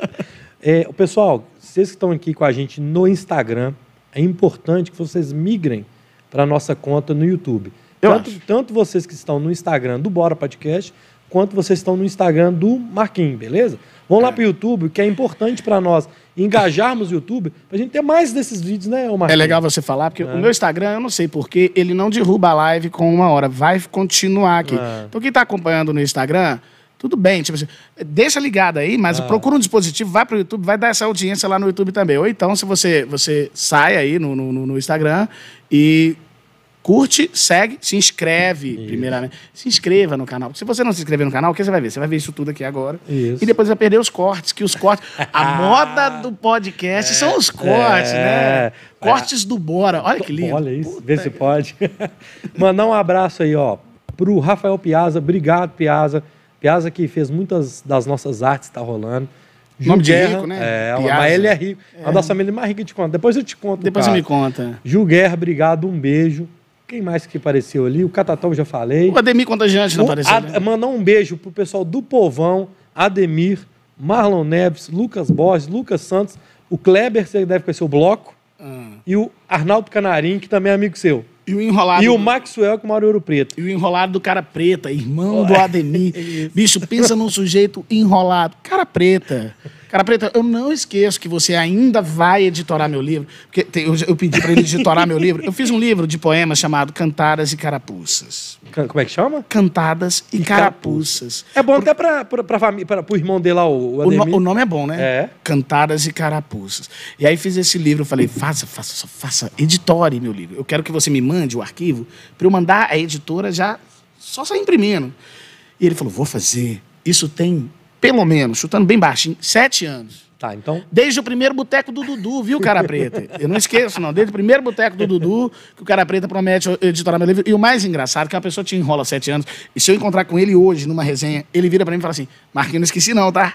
É, pessoal, vocês que estão aqui com a gente no Instagram, é importante que vocês migrem para a nossa conta no YouTube. Eu Tanto, acho. tanto vocês que estão no Instagram do Bora Podcast, quanto vocês estão no Instagram do Marquinhos, beleza? Vão lá para o YouTube, que é importante para nós engajarmos o YouTube, para a gente ter mais desses vídeos, né, ô É legal você falar, porque É. o meu Instagram, eu não sei porquê, ele não derruba a live com uma hora. Vai continuar aqui. É. Então, quem tá acompanhando no Instagram, tudo bem. Tipo assim, deixa ligado aí, mas Ah. procura um dispositivo, vai pro YouTube, vai dar essa audiência lá no YouTube também. Ou então, se você, você sai aí no, no- no Instagram e curte, segue, se inscreve, Isso. primeiramente. Se inscreva no canal. Se você não se inscrever no canal, o que você vai ver? Você vai ver isso tudo aqui agora. Isso. E depois vai perder os cortes, que os cortes... A moda do podcast são os cortes, É. né? Cortes do Bora. Olha que lindo. Olha isso, Puta vê se que- pode. Mandar um abraço aí, ó, pro Rafael Piazza. Obrigado, Piazza. Piazza que fez muitas das nossas artes, tá rolando. Nome de Guerra, rico, né? É, Piazza. mas ele é rico. É. A nossa família mais rica de conta. Depois eu te conto. Depois você me conta. Gil Guerra, obrigado, um beijo. Quem mais que apareceu ali? O Catatão já falei. O Ademir Contagiante não O apareceu. Ad- né? Mandar um beijo pro pessoal do Povão, Ademir, Marlon Neves, Lucas Borges, Lucas Santos, o Kleber, você deve conhecer o Bloco, Ah. e o Arnaldo Canarim, que também é amigo seu. E o enrolado. E o Maxwell, que mora em Ouro Preto. E o enrolado do cara preta, irmão do Ademir. Isso. Bicho, pensa num sujeito enrolado. Cara preta. Cara preta, eu não esqueço que você ainda vai editorar meu livro. Porque tem- eu, eu pedi para ele editorar meu livro. Eu fiz um livro de poemas chamado Cantadas e Carapuças. Can- Como é que chama? Cantadas e, E Carapuças. É bom até para pro irmão dele lá, o, o O, Ademir. o nome é bom, né? É. Cantadas e Carapuças. E aí fiz esse livro, eu falei, faça, faça, faça, editore meu livro. Eu quero que você me mande o arquivo para eu mandar a editora já só sair imprimindo. E ele falou, vou fazer. Isso tem, pelo menos, chutando bem baixinho, sete anos. Tá, então... Desde o primeiro boteco do Dudu, viu, Cara Preta? Eu não esqueço, não. Desde o primeiro boteco do Dudu, que o Cara Preta promete editorar meu livro. E o mais engraçado é que uma pessoa te enrola sete anos. E se eu encontrar com ele hoje, numa resenha, ele vira pra mim e fala assim: Marquinhos, não esqueci, não, tá?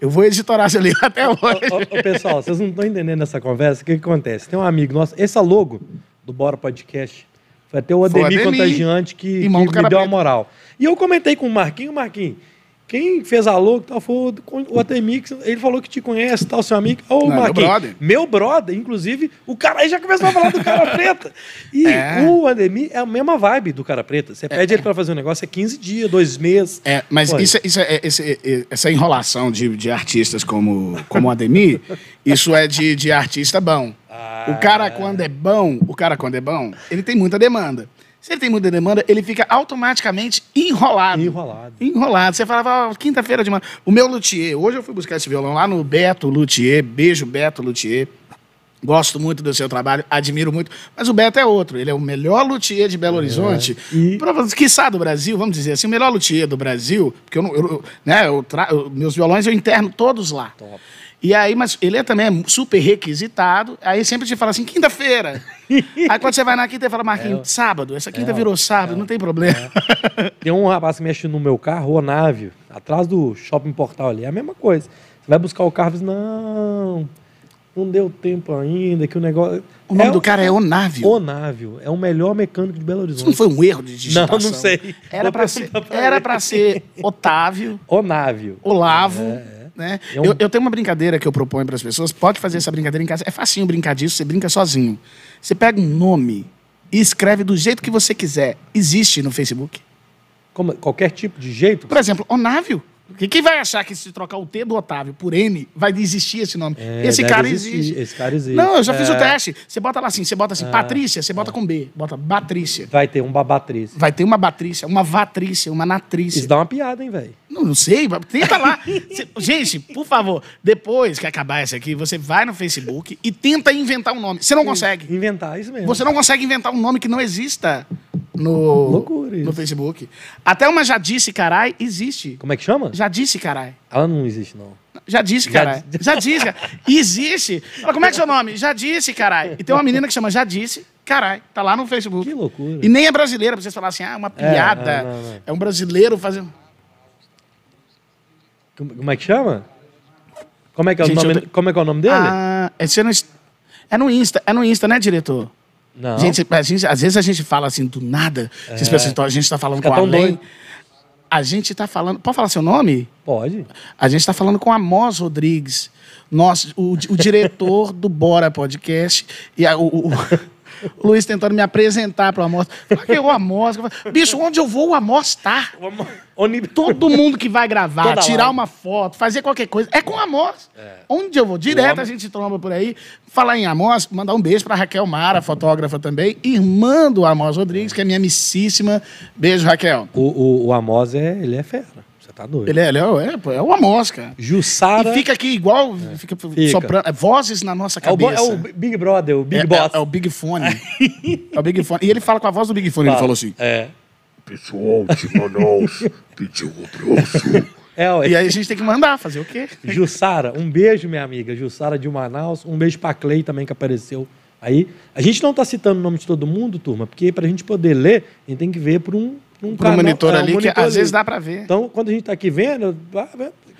Eu vou editorar seu livro até hoje. Ô, ô, ô, pessoal, vocês não estão entendendo essa conversa. O que, que acontece? Tem um amigo nosso, esse é logo do Bora Podcast. Foi até o Ademir Ademir, Contagiante que, que me deu a moral. E eu comentei com o Marquinho, Marquinho, Quem fez a louca tal, foi o- que ele falou que te conhece, tal, seu amigo. Ô, Não, meu brother. Meu brother, inclusive, o cara aí já começou a falar do cara preta. E É. o Ademir é a mesma vibe do cara preta. Você pede ele pra fazer um negócio, é 15 dias, dois meses. É, mas Olha. isso, é- isso é, esse- é- essa enrolação de, de artistas como, como o Ademir, isso é de, de artista bom. O cara, quando é bom, o cara, quando é bom, ele tem muita demanda. Se ele tem muita demanda, ele fica automaticamente enrolado. Enrolado. Enrolado. Você falava, ó, quinta-feira de manhã. O meu luthier, hoje eu fui buscar esse violão lá no Beto Luthier. Beijo, Beto Luthier. Gosto muito do seu trabalho, admiro muito. Mas o Beto é outro. Ele é o melhor luthier de Belo Horizonte. E- Pra, quiçá do Brasil, vamos dizer assim, o melhor luthier do Brasil. Porque eu, não- eu- eu- né, eu tra- eu- meus violões eu interno todos lá. Top. E aí, mas ele é também super requisitado. Aí sempre te fala assim, quinta-feira. aí quando você vai na quinta, ele fala, Marquinhos, sábado. Essa quinta É, virou sábado, não tem problema. Tem um rapaz que mexe no meu carro, o Onávio, atrás do shopping portal ali. É a mesma coisa. Você vai buscar o carro e diz, não, não deu tempo ainda, que o negócio. O nome é do cara é Onávio. Onávio. É o melhor mecânico de Belo Isso Horizonte. não foi um erro de digitação? Não, não sei. Era pra ser, pra era ele. pra ser Otávio, Onávio. Olavo, É, né? É um- Eu, eu tenho uma brincadeira que eu proponho para as pessoas. Pode fazer essa brincadeira em casa. É facinho brincar disso, você brinca sozinho. Você pega um nome e escreve do jeito que você quiser. Existe no Facebook. Como- qualquer tipo de jeito. Por exemplo, Onávio. Quem vai achar que se trocar o T do Otávio por N, vai existir esse nome? É, esse cara existir, existe. Esse cara existe. Não, eu já fiz o É, teste. Você bota lá assim, você bota assim, Patrícia, você bota com B. Bota Batrícia. Vai ter um babatriz. Vai ter uma Batrícia, uma Vatrícia, uma Natrícia. Isso dá uma piada, hein, velho? Não, não sei, tenta lá. Gente, por favor, depois que acabar essa aqui, você vai no Facebook e tenta inventar um nome. Você não consegue. Inventar isso mesmo. Você não consegue inventar um nome que não exista no, Loucura isso. no Facebook. Até uma já disse carai existe. Como é que chama? Já disse carai. Ela não existe, não. Já disse, carai. Já disse, cara. Existe. Fala, como é que é seu nome? Já disse, carai. E tem uma menina que chama Já disse, carai. Tá lá no Facebook. Que loucura. E nem é brasileira, pra vocês falarem assim, ah, uma piada. não, não, não. É um brasileiro fazendo. Como, é que chama? Como é que é, Gente, o, nome, tô- como é, que é o nome dele? Ah, é no, é no Insta, é no Insta, né, diretor? não. Gente, a gente, às vezes a gente fala assim do nada. Vocês pensam, então, a gente tá falando Fica com tão alguém. doido. A gente tá falando. Pode falar seu nome? Pode. A gente tá falando com Amós Rodrigues, nosso, o, o diretor do Bora Podcast. E a- o- o Luiz tentando me apresentar pro Amós. Fala que é o Amós. Bicho, onde eu vou, o Amós tá. Todo mundo que vai gravar, Toda tirar live. uma foto, fazer qualquer coisa, é com o Amós. Onde eu vou? Direto a gente tromba por aí. Falar em Amós, mandar um beijo pra Raquel Mara, fotógrafa também, irmã do Amós Rodrigues, que é minha amicíssima. Beijo, Raquel. O, o, o Amos, é, ele é fera. Tá doido. Ele é, ele é, é, é o Amós, cara. Jussara. E fica aqui igual, fica, soprando, é, vozes na nossa é, o, cabeça. é o Big Brother, o Big É- Boss. é- é o Big Fone. é o Big Fone. E ele fala com a voz do Big Fone, ele falou assim. É. Pessoal de Manaus pediu um abraço. É, ué. E aí a gente tem que mandar, fazer o quê? Jussara, um beijo, minha amiga. Jussara de Manaus. Um beijo pra Clay também, que apareceu aí. A gente não tá citando o nome de todo mundo, turma, porque pra gente poder ler, a gente tem que ver por um, um Pro monitor é, um ali, que monitor às vezes dá pra ver. Então, quando a gente tá aqui vendo,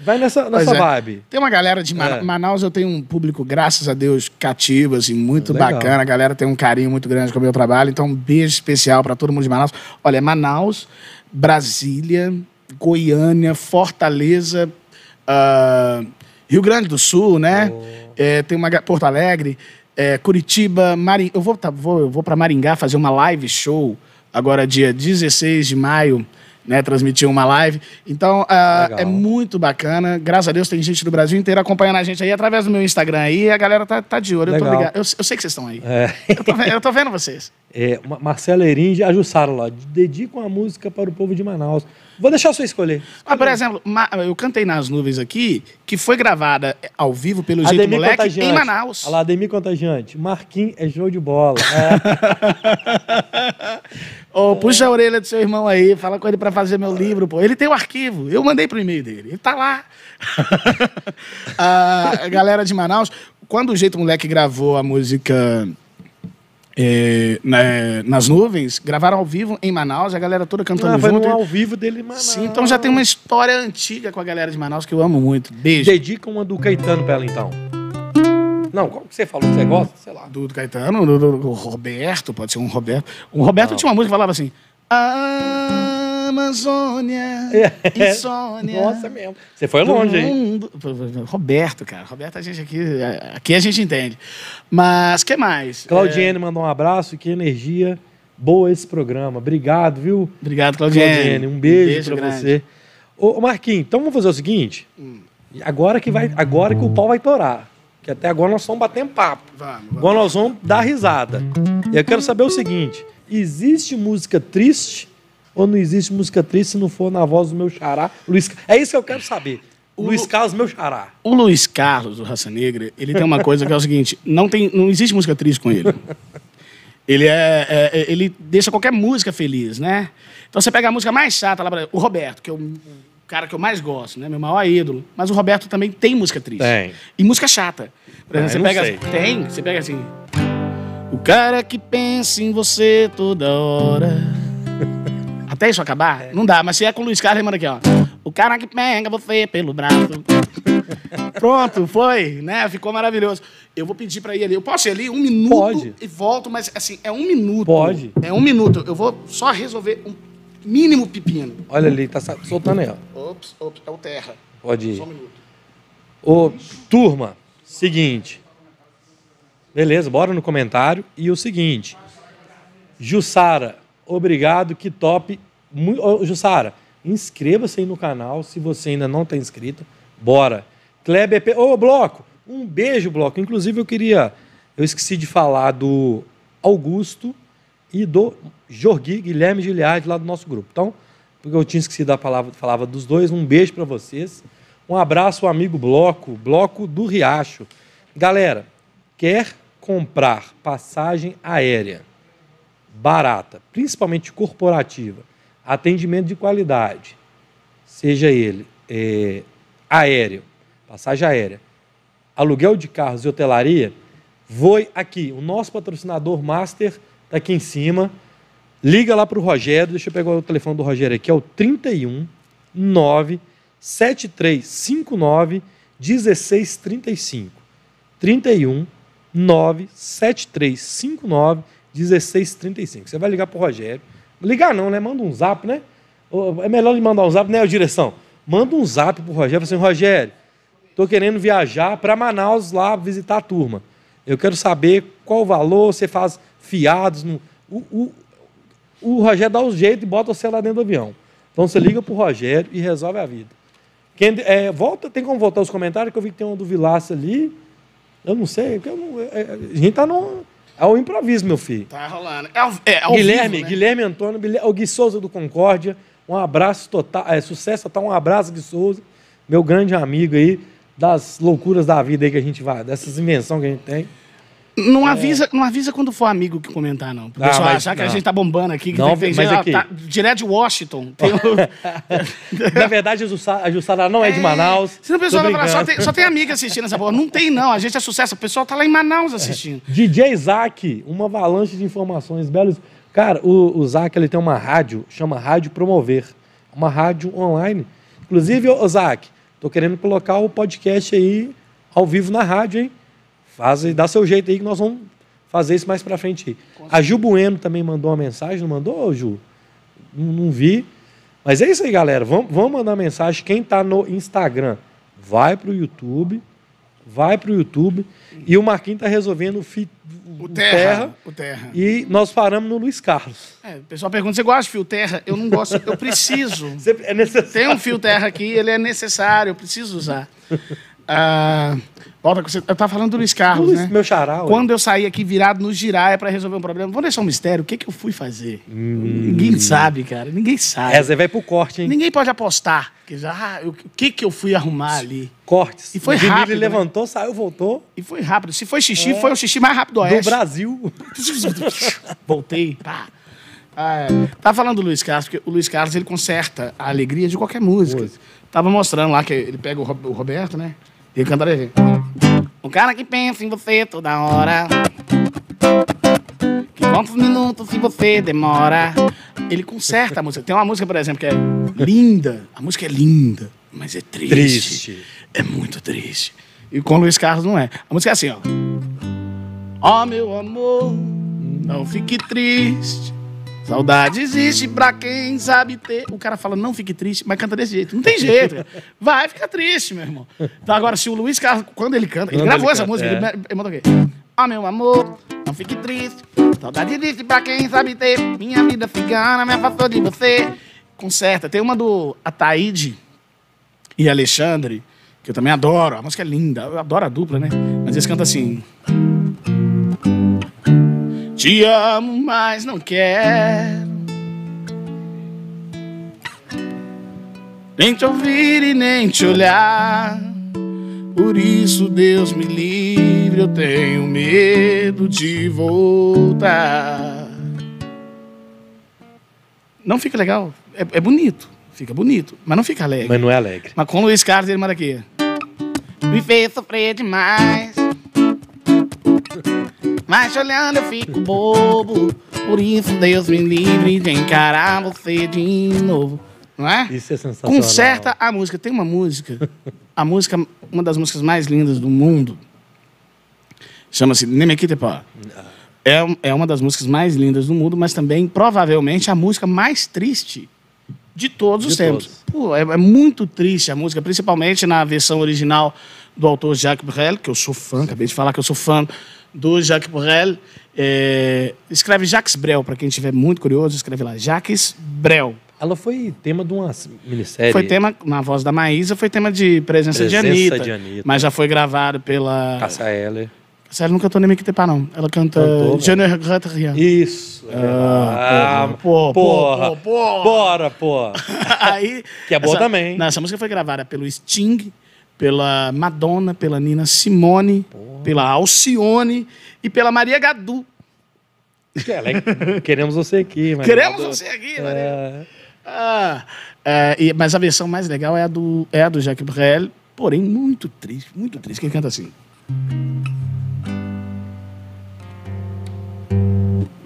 vai, nessa, Pois nessa é. vibe. Tem uma galera de Mana- É. Manaus, eu tenho um público, graças a Deus, cativo, assim, muito Legal. bacana. A galera tem um carinho muito grande com o meu trabalho. Então, um beijo especial para todo mundo de Manaus. Olha, Manaus, Brasília, Goiânia, Fortaleza, ah, Rio Grande do Sul, né? É, tem uma Porto Alegre, é, Curitiba, Maringá. Eu vou, tá, vou, eu vou para Maringá fazer uma live show agora dia 16 de maio, né? Transmitir uma live. Então, Legal. é muito bacana. Graças a Deus tem gente do Brasil inteiro acompanhando a gente aí através do meu Instagram aí. A galera tá, tá de olho. Eu, tô Legal. ligado. Eu, eu sei que vocês estão aí. É. Eu, tô, eu tô vendo vocês. É, Ma- Marcela Eringe, a Jussara lá, dedica uma música para o povo de Manaus. Vou deixar você escolher. Ah, por exemplo, eu cantei nas nuvens aqui, que foi gravada ao vivo pelo Jeito Ademir Moleque Contagiante. em Manaus. Olha lá, Ademir Contagiante. Marquinhos é show de bola. É. Ô, puxa a orelha do seu irmão aí, fala com ele pra fazer meu livro, pô. Ele tem o arquivo, eu mandei pro e-mail dele, ele tá lá. Ah, a galera de Manaus, quando o Jeito Moleque gravou a música é, na- nas nuvens, gravaram ao vivo em Manaus, a galera toda cantando Ah, foi junto. ao vivo dele em Manaus. Sim, então já tem uma história antiga com a galera de Manaus que eu amo muito. Beijo. Dedica uma do Caetano pra ela, então. Não, qual que você falou que você gosta? Sei lá. Do, do Caetano, do, do- do Roberto, pode ser um Roberto. O Roberto Não. tinha uma música que falava assim. Amazônia, É. insônia. Nossa, mesmo. Você foi longe, do hein? mundo. Roberto, cara. Roberto, a gente aqui, aqui a gente entende. Mas, que mais? Claudiene mandou um abraço, que energia boa esse programa. Obrigado, viu? É, obrigado, Claudiene. Claudiene, um beijo, pra grande. você. Ô, Marquinhos, então vamos fazer o seguinte. Agora que, vai, agora que o pau vai torar. Que até agora nós estamos batendo papo. Vamos, vamos. Agora nós vamos dar risada. E eu quero saber o seguinte: existe música triste ou não existe música triste se não for na voz do meu xará? Luiz, é isso que eu quero saber. O- Luiz Carlos, meu xará. O Luiz Carlos, do Raça Negra, ele tem uma coisa que é o seguinte: não, tem, não existe música triste com ele. Ele é, é- é- ele deixa qualquer música feliz, né? Então você pega a música mais chata lá, pra- o Roberto, que é o, cara que eu mais gosto, né? Meu maior ídolo. Mas o Roberto também tem música triste. Tem. E música chata. Por Ah, exemplo, eu você pega. sei. Tem, você pega assim. O cara que pensa em você toda hora. Até isso acabar? Não dá, mas se é com o Luiz Carlos, manda aqui, ó. O cara que pega você pelo braço. Pronto, foi, né? Ficou maravilhoso. Eu vou pedir pra ir ali. Eu posso ir ali um minuto Pode. e volto, mas assim, é um minuto. Pode. É um minuto. Eu vou só resolver um mínimo pepino. Olha ali, tá soltando aí, ó. Ops, ops, é o terra. Pode ir. Só um minuto. Ô, turma, seguinte. Beleza, bora no comentário. E o seguinte. Jussara, obrigado, que top. Mu- Ô, Jussara, inscreva-se aí no canal se você ainda não está inscrito. Bora. Kleber, ô Bloco, um beijo, Bloco. Inclusive eu queria, eu esqueci de falar do Augusto e do Jorgui Guilherme Giliard lá do nosso grupo. Então, porque eu tinha esquecido a palavra, falava dos dois, um beijo para vocês. Um abraço amigo Bloco, Bloco do Riacho. Galera, quer comprar passagem aérea barata, principalmente corporativa, atendimento de qualidade, seja ele é, aéreo, passagem aérea, aluguel de carros e hotelaria, voe aqui. O nosso patrocinador master está aqui em cima. Liga lá para o Rogério, deixa eu pegar o telefone do Rogério aqui, é o 31 9 7359 1635. 31 9 7359 1635. Você vai ligar para o Rogério. Ligar não, né? Manda um zap, né? É melhor ele mandar um zap, né, direção? Manda um zap pro Rogério, assim, Rogério, tô querendo viajar para Manaus lá visitar a turma. Eu quero saber qual o valor, você faz fiados. No... O, o, o Rogério dá o jeito e bota você lá dentro do avião. Então você liga pro Rogério e resolve a vida. Quem, é, volta, tem como voltar os comentários, que eu vi que tem um do Vilaça ali. Eu não sei, eu não, é, é, a gente tá no. É o improviso, meu filho. Tá rolando. É, é ao Guilherme, vivo, né? Guilherme Antônio, o Gui Souza do Concórdia. Um abraço total, é, sucesso total, um abraço, Gui Souza, meu grande amigo aí, das loucuras da vida aí que a gente vai, dessas invenções que a gente tem. Não avisa, não avisa quando for amigo que comentar, não. Pro Ah, pessoal mas- achar que a não. gente tá bombando aqui. Que Não, tem, tem mas gente, aqui- ó, tá direto de Washington. Tem o- Na verdade, a Jussara, a Jussara não é de Manaus. Senão o pessoal Tô vai falar, só brincando. tem, só tem amiga assistindo essa porra. Não tem, não. A gente é sucesso. O pessoal tá lá em Manaus assistindo. DJ Isaac, uma avalanche de informações belos. Cara, o, o Zac ele tem uma rádio, chama Rádio Promover. Uma rádio online. Inclusive, ô Zac, tô querendo colocar o podcast aí ao vivo na rádio, hein? Faz aí, dá seu jeito aí que nós vamos fazer isso mais pra frente. A Ju Bueno também mandou uma mensagem, não mandou, Ju? Não, não vi. Mas é isso aí, galera. Vamos, vamos mandar mensagem. Quem tá no Instagram, vai pro YouTube. Vai pro YouTube. E o Marquinhos tá resolvendo o, fi, O Terra. O Terra. e nós paramos no Luiz Carlos. É, o pessoal pergunta, você gosta de fio terra? Eu não gosto, eu preciso. É necessário. Tem um fio terra aqui, ele é necessário, eu preciso usar. Ah, volta com você. Eu tava falando do Luiz Carlos, Luiz, né? meu xará. ué. Quando eu saí aqui virado no giraia pra resolver um problema, vamos deixar um mistério. O que, que eu fui fazer? Ninguém sabe, cara. Ninguém sabe. Essa aí vai pro corte, hein? Ninguém pode apostar. Ah, o que, que eu fui arrumar ali? Cortes. E foi O rápido, né? levantou, saiu, voltou. E foi rápido. Se foi xixi, foi o xixi mais rápido do É. Do oeste. Brasil. Voltei. Pá. Ah, é. Tava falando do Luiz Carlos, porque o Luiz Carlos ele conserta a alegria de qualquer música. Música. Tava mostrando lá que ele pega o Roberto, né? E ele canta assim. O cara que pensa em você toda hora. Que quantos minutos se você demora. Ele conserta a música. Tem uma música, por exemplo, que é linda. A música é linda, mas é triste. Triste. É muito triste. E com o Luiz Carlos não é. A música é assim, ó. Ó meu amor, não fique triste. Saudade existe pra quem sabe ter. O cara fala, não fique triste, mas canta desse jeito. Não tem jeito. Vai ficar triste, meu irmão. Então agora, se o Luiz Carlos, quando ele canta, ele Quando gravou ele essa canta, música, é. ele, ele mandou o quê? Ó, meu amor, não fique triste. Saudade existe pra quem sabe ter. Minha vida cigana me afastou de você. Conserta. Tem uma do Ataíde e Alexandre, que eu também adoro. A música é linda. Eu adoro a dupla, né? Mas eles cantam assim. Te amo, mas não quero. Nem te ouvir e nem te olhar. Por isso, Deus me livre, eu tenho medo de voltar. Não fica legal. É, é bonito. Fica bonito, mas não fica alegre. Mas não é alegre. Mas com o Luiz Carlos, ele manda aqui. Me fez sofrer demais. Mas te olhando eu fico bobo. Por isso Deus me livre de encarar você de novo. Não é? Isso é sensacional. Conserta a música. Tem uma música, a música, uma das músicas mais lindas do mundo. Chama-se Nemekitepa. É, é uma das músicas mais lindas do mundo, mas também, provavelmente, a música mais triste de todos os De tempos. Pô, é, é muito triste a música, principalmente na versão original do autor Jacques Brel, que eu sou fã, acabei de falar que eu sou fã do Jacques Brel. É, escreve Jacques Brel, para quem estiver muito curioso, escreve lá, Jacques Brel. Ela foi tema de uma minissérie. Foi tema, na voz da Maísa, foi tema de presença, de, Presença Anitta, de Anitta. Mas já foi gravado pela. Cássia Eller. Ela nunca cantou nem Miquitepá, não. Ela canta Je ne regrette rien. Isso. é Ah, porra, porra, porra, porra. Bora, porra. Aí, Que é boa essa, também. Não, essa música foi gravada pelo Sting, pela Madonna, pela Nina Simone, pela Alcione e pela Maria Gadu. É, Queremos você aqui. mas- Queremos você aqui, Maria. É, Ah, é, e- mas a versão mais legal é a do, é a do Jacques Brel, porém muito triste, muito triste, que ele canta assim.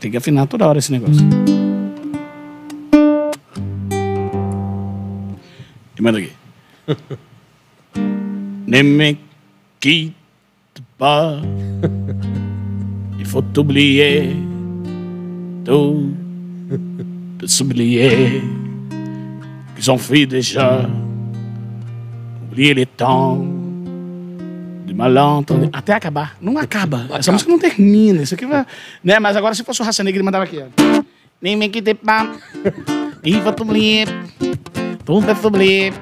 Tem que afinar toda hora esse negócio. E manda aqui. Ne me quitte pas, il faut oublier tout, de s'oublier qu'ils ont fait déjà. Oublier les temps de malentendu. Até acabar. Não acaba. Essa música não termina. Isso aqui vai. Né? Mas agora, se fosse o Raça Negra, ele mandava aqui. ó. Nem me quitte pas, il faut oublier tout, de s'oublier.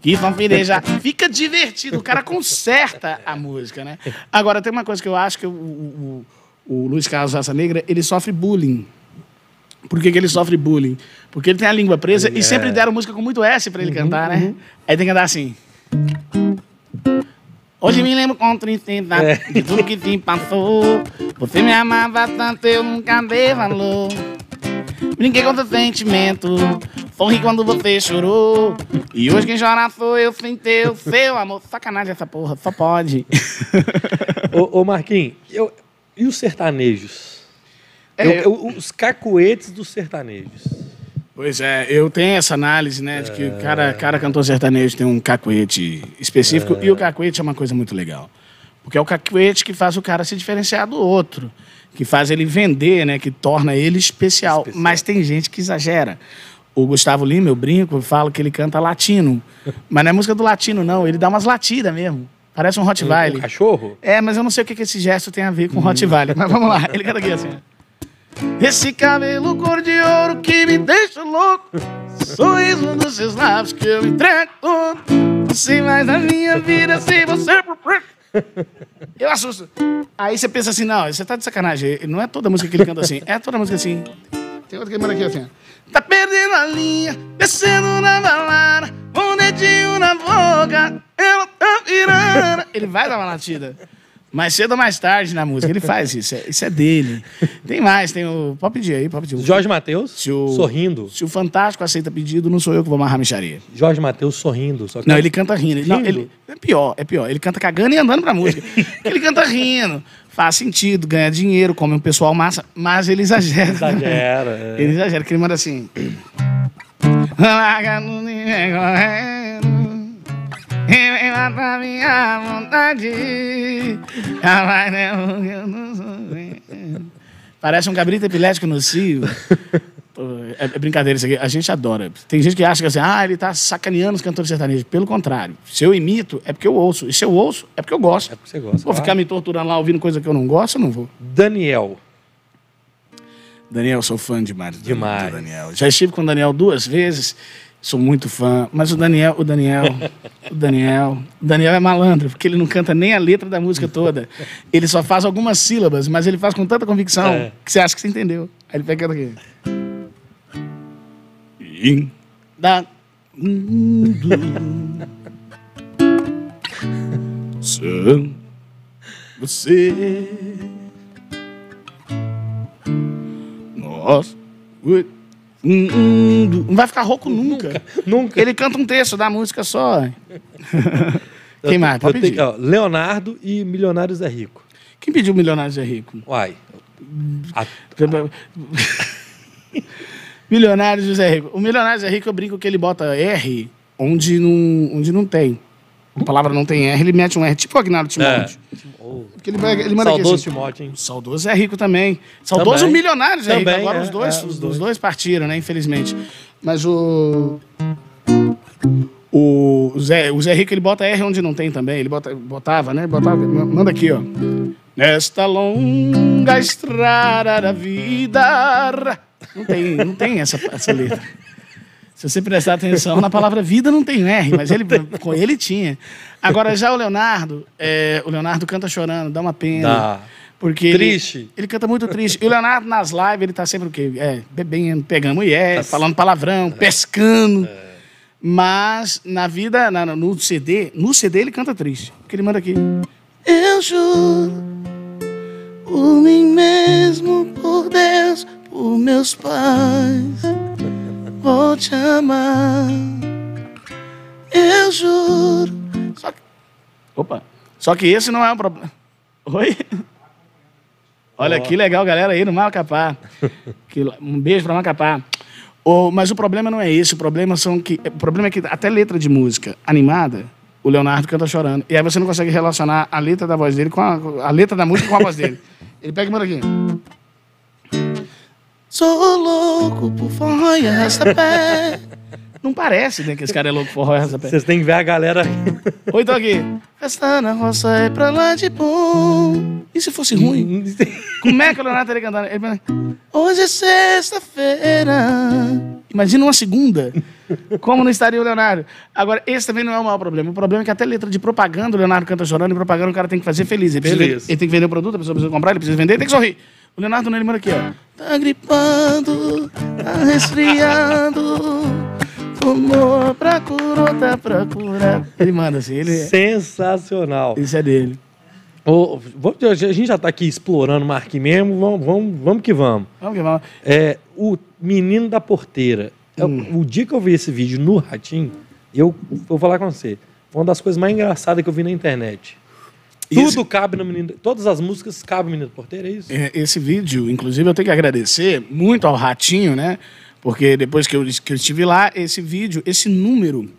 Que vão já. Fica divertido, o cara conserta a música, né? Agora, tem uma coisa que eu acho que o, o, o Luiz Carlos Raça Negra, ele sofre bullying. Por que, que ele sofre bullying? Porque ele tem a língua presa e sempre deram música com muito S pra ele cantar, né? Aí tem que andar assim. Hoje me lembro com tristeza de tudo que te passou. Você me amava tanto, eu nunca dei valor. Brinquei com seu sentimento, sorri quando você chorou. E hoje quem chora sou eu sem ter o seu amor. Sacanagem essa porra, só pode. Ô, ô Marquinhos, eu- e os sertanejos? É, Eu- eu- os cacuetes dos sertanejos. Pois é, eu tenho essa análise, né, de que cada, cada cantor sertanejo tem um cacuete específico e o cacuete é uma coisa muito legal. Porque é o cacuete que faz o cara se diferenciar do outro, que faz ele vender, né, que torna ele especial. Especial. Mas tem gente que exagera. O Gustavo Lima, eu brinco, eu falo que ele canta latino. Mas não é música do latino, não. Ele dá umas latidas mesmo. Parece um Um Rottweiler. cachorro? É, mas eu não sei o que, que esse gesto tem a ver com Rottweiler. Mas vamos lá, ele canta aqui assim. Esse cabelo cor de ouro que me deixa louco. Sorriso dos seus lábios que eu entrego todo. Não sei mais a minha vida sem você. Eu assusto. Aí você pensa assim, não, você tá de sacanagem. Não é toda música que ele canta assim. É toda música assim. Tem outra que ele manda aqui assim. Tá perdendo a linha, descendo na balada, um dedinho na boca, ela tá virando. Ele vai dar uma latida. Mais cedo ou mais tarde na música, ele faz isso. é- Isso é dele. Tem mais, tem o. Pode pedir aí, pode pedir. Jorge Matheus Se o- sorrindo. Se o Fantástico aceita pedido, não sou eu que vou amarrar a micharia. Jorge Matheus sorrindo. Só que Não, ele canta rindo. Ele, não, ele- é pior, é pior. Ele canta cagando e andando pra música. ele canta rindo. Faz sentido, ganha dinheiro, come um pessoal massa, mas ele exagera. exagera. é. Ele exagera, que ele manda assim. Minha vontade. Já vai porque eu não sou vendo. Parece um cabrito epilético nocivo. É, é brincadeira isso aqui. A gente adora. Tem gente que acha que assim, ah, ele tá sacaneando os cantores sertanejos. Pelo contrário. Se eu imito, é porque eu ouço. E se eu ouço, é porque eu gosto. É porque você gosta. Vou ficar me torturando lá ouvindo coisa que eu não gosto, eu não vou. Daniel. Daniel, sou fã demais. Demais. Daniel. Já estive com o Daniel duas vezes. Sou muito fã. Mas o Daniel, o Daniel, o Daniel, o Daniel é malandro, porque ele não canta nem a letra da música toda. Ele só faz algumas sílabas, mas ele faz com tanta convicção É. que você acha que você entendeu. Aí ele pega aqui. In da. São você. Nós. Mundo. Não vai ficar rouco nunca. Nunca. Ele canta um trecho da música só. Quem mais? Pode Eu tenho- pedir. ó, Leonardo e Milionários é Rico. Quem pediu Milionários é Rico? Uai. A- Milionários José Rico. O Milionários é Rico, eu brinco que ele bota R onde não, onde não tem. A palavra não tem R, ele mete um R, tipo o Agnaldo Timóteo. Oh, Porque ele, pega- ele manda aqui Saudoso assim, Timóteo, hein? O Saudoso é rico também. Saudoso Também. Milionários é rico. Também, Agora é, os, dois, é, os, os os dois. dois partiram, né? Infelizmente. Mas o. O Zé, o Zé Rico ele bota R onde não tem também. Ele bota, botava, né? Botava, manda aqui, ó. Nesta longa estrada da vida. Não tem, não tem essa, essa letra. Se você prestar atenção, na palavra vida não tem R, mas ele, com ele tinha. Agora, já o Leonardo, é, o Leonardo canta chorando, dá uma pena. Dá. Porque ele- Triste. Ele, canta muito triste. E o Leonardo, nas lives, ele tá sempre o quê? É, bebendo, pegando mulher, falando palavrão, pescando. Mas na vida, na- no CD, no CD ele canta triste. Porque ele manda aqui. Eu juro por mim mesmo, por Deus, por meus pais, vou te amar. Eu juro. Só que... Opa. Só que esse não é um problema. Oi? Olha Ó. que legal, galera aí no Macapá. Que- um beijo pra Macapá. O- mas o problema não é esse. O problema, são que, o problema é que até letra de música animada, o Leonardo canta chorando. E aí você não consegue relacionar a letra da voz dele com a, a letra da música com a voz dele. Ele pega e manda aqui. Sou louco por forró e arrasta-pé. Não parece, né, que esse cara é louco por forró e arrasta-pé. Vocês têm que ver a galera. Ou então aqui. Festa na roça é pra lá de bom. E se fosse ruim? Como é que o Leonardo estaria cantando? Ele fala, Hoje é sexta-feira. Imagina uma segunda. Como não estaria o Leonardo? Agora, esse também não é o maior problema. O problema é que até letra de propaganda, o Leonardo canta chorando, e propaganda o cara tem que fazer feliz. Ele, precisa, Feliz. ele tem que vender o produto, a pessoa precisa comprar, ele precisa vender, ele tem que sorrir. O Leonardo não, ele manda aqui, ó. Tá gripando, tá resfriando. Fumou pra curar, tá pra curar. Ele manda assim, ele, Sensacional. isso é dele. Vou- a gente já tá aqui explorando o Marquinhos mesmo, vamos, vamos, vamos que vamos. Vamos que vamos. É, o Menino da Porteira. É, Hum. O dia que eu vi esse vídeo no Ratinho, eu vou falar com você. Foi uma das coisas mais engraçadas que eu vi na internet. Tudo cabe no Menino. Todas as músicas cabem no Menino da Porteira, é isso? É, Esse vídeo, inclusive, eu tenho que agradecer muito ao Ratinho, né? Porque depois que eu, que eu estive lá, esse vídeo, esse número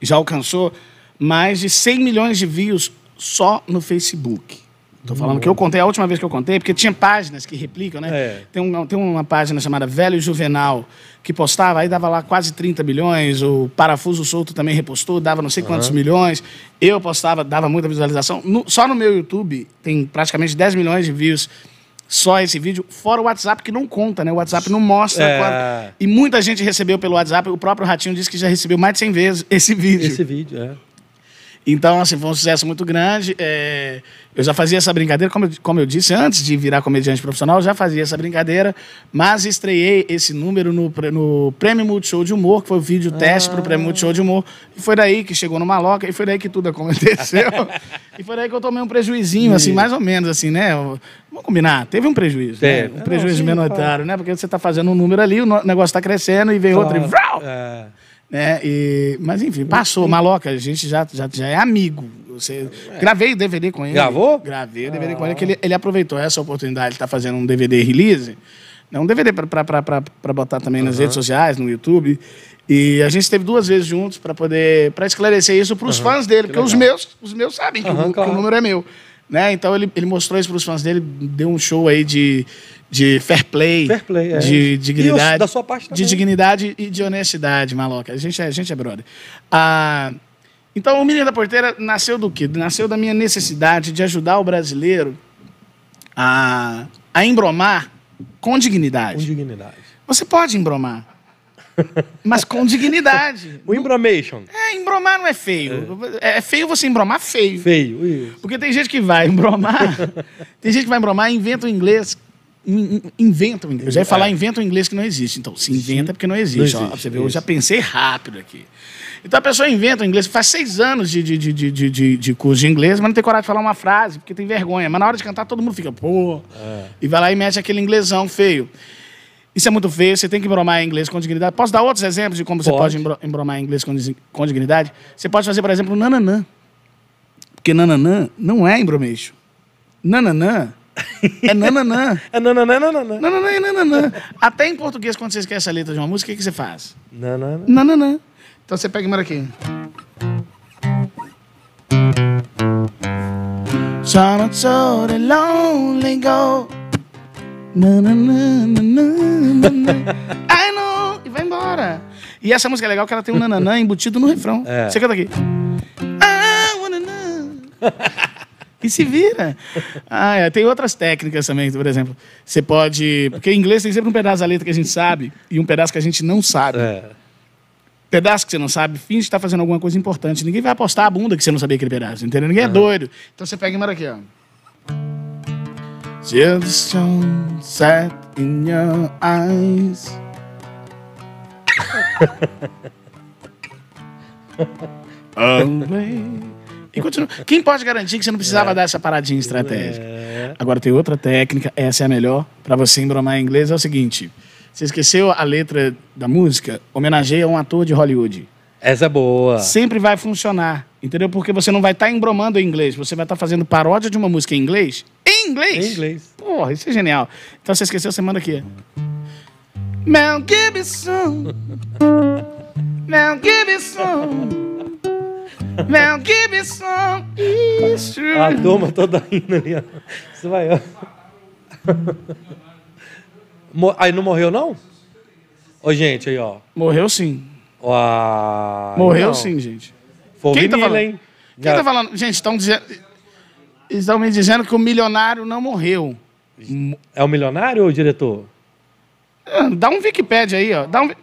já alcançou mais de 100 milhões de views só no Facebook. Tô falando que eu contei a última vez que eu contei, porque tinha páginas que replicam, né? É. Tem, um- tem uma página chamada Velho Juvenal que postava, aí dava lá quase 30 milhões, o Parafuso Solto também repostou, dava não sei quantos milhões. Eu postava, dava muita visualização. No- só no meu YouTube tem praticamente 10 milhões de views. Só esse vídeo, fora o WhatsApp que não conta, né? O WhatsApp não mostra. É. quanto- E muita gente recebeu pelo WhatsApp. O próprio Ratinho disse que já recebeu mais de 100 vezes esse vídeo. Esse vídeo, é. Então, assim, foi um sucesso muito grande. É, eu já fazia essa brincadeira, como eu, como eu disse, antes de virar comediante profissional, eu já fazia essa brincadeira, mas estreiei esse número no, no Prêmio Multishow de Humor, que foi o vídeo teste para o Prêmio Multishow de Humor. E foi daí que chegou no Maloca, e foi daí que tudo aconteceu. e foi daí que eu tomei um prejuizinho, assim, mais ou menos, assim, né? Vamos combinar, teve um prejuízo, né? Um Não, prejuízo menoritário, né? Porque você está fazendo um número ali, o negócio está crescendo, e vem outro e... vrau! É. né? E, mas enfim, passou. Maloca, a gente já, já, já é amigo. Você, Gravei o DVD com ele. Gravou? Gravei o DVD com ele, que ele, ele aproveitou essa oportunidade de estar fazendo um DVD release. Né? Um DVD para botar também nas redes sociais, no YouTube. E a gente esteve duas vezes juntos para poder para esclarecer isso para os fãs dele, porque os meus, os meus sabem que, o- Aham, que o, claro. número é meu. Né? Então ele, ele mostrou isso para os fãs dele, deu um show aí de, de fair play, Fair play, é. de E dignidade. da sua parte De também. dignidade e de honestidade, maloca. A gente é, a gente é brother. Ah, então o Menino da Porteira nasceu do quê? Nasceu da minha necessidade de ajudar o brasileiro a, a embromar com Com dignidade. dignidade. Você pode embromar, mas com dignidade. O Imbromation. É, embromar não é feio. É, é feio você embromar feio. Feio. Isso. Porque tem gente que vai embromar, tem gente que vai embromar e inventa um inglês. in- in- Inventa um inglês. Eu já ia falar inventa um inglês que não existe. Então, se inventa é porque não existe. Não ó, existe, pra você ver, eu já pensei rápido aqui. Então a pessoa inventa um inglês, faz seis anos de, de, de, de, de, de- de curso de inglês, mas não tem coragem de falar uma frase, porque tem vergonha. Mas na hora de cantar, todo mundo fica, pô. E vai lá e mete aquele inglesão feio. Isso é muito feio, você tem que embromar em inglês com dignidade. Posso dar outros exemplos de como você Pode. pode embro- embromar em inglês com, dignidade? Você pode fazer, por exemplo, nananã. Porque nananã não é embromation. Nananã é nananã. É nananana. Nananã é nananã. Até em português, quando você esquece a letra de uma música, o que, que você faz? Nanana. Nananã. Então você pega e manda aqui. Some so the lonely go. Nananã, nananã. I know. E vai embora. E essa música é legal que ela tem um nananã embutido no refrão. É. Você canta aqui. Wanna know. E se vira. Ah, é, tem outras técnicas também, por exemplo. Você pode. Porque em inglês tem sempre um pedaço da letra que a gente sabe e um pedaço que a gente não sabe. É. Pedaço que você não sabe, finge que está fazendo alguma coisa importante. Ninguém vai apostar a bunda que você não sabia aquele pedaço, entendeu? Ninguém é doido. Então você pega e manda aqui, ó. Till the sun set in your eyes. E continua. Quem pode garantir que você não precisava dar essa paradinha estratégica? É. Agora tem outra técnica, essa é a melhor, para você embromar em inglês, é o seguinte. Você esqueceu a letra da música? Homenageia um ator de Hollywood. Essa é boa. Sempre vai funcionar, entendeu? Porque você não vai estar embromando em inglês, você vai estar fazendo paródia de uma música em inglês. Em inglês? Em inglês. Porra, isso é genial. Então você esqueceu, você manda aqui. Mel Gibson. Mel Gibson. Mel Gibson. True. A turma toda indo ali. ó. Você vai, ó. Aí não morreu, não? Ô, gente, aí, ó. Morreu sim. Uau. Morreu Não. sim, gente. Foi Quem tá falando? hein? Quem tá falando? Gente, estão dizendo. Estão me dizendo que o milionário não morreu. É o milionário ou o diretor? Ah, Dá um Wikipedia aí, ó. Dá um... vi-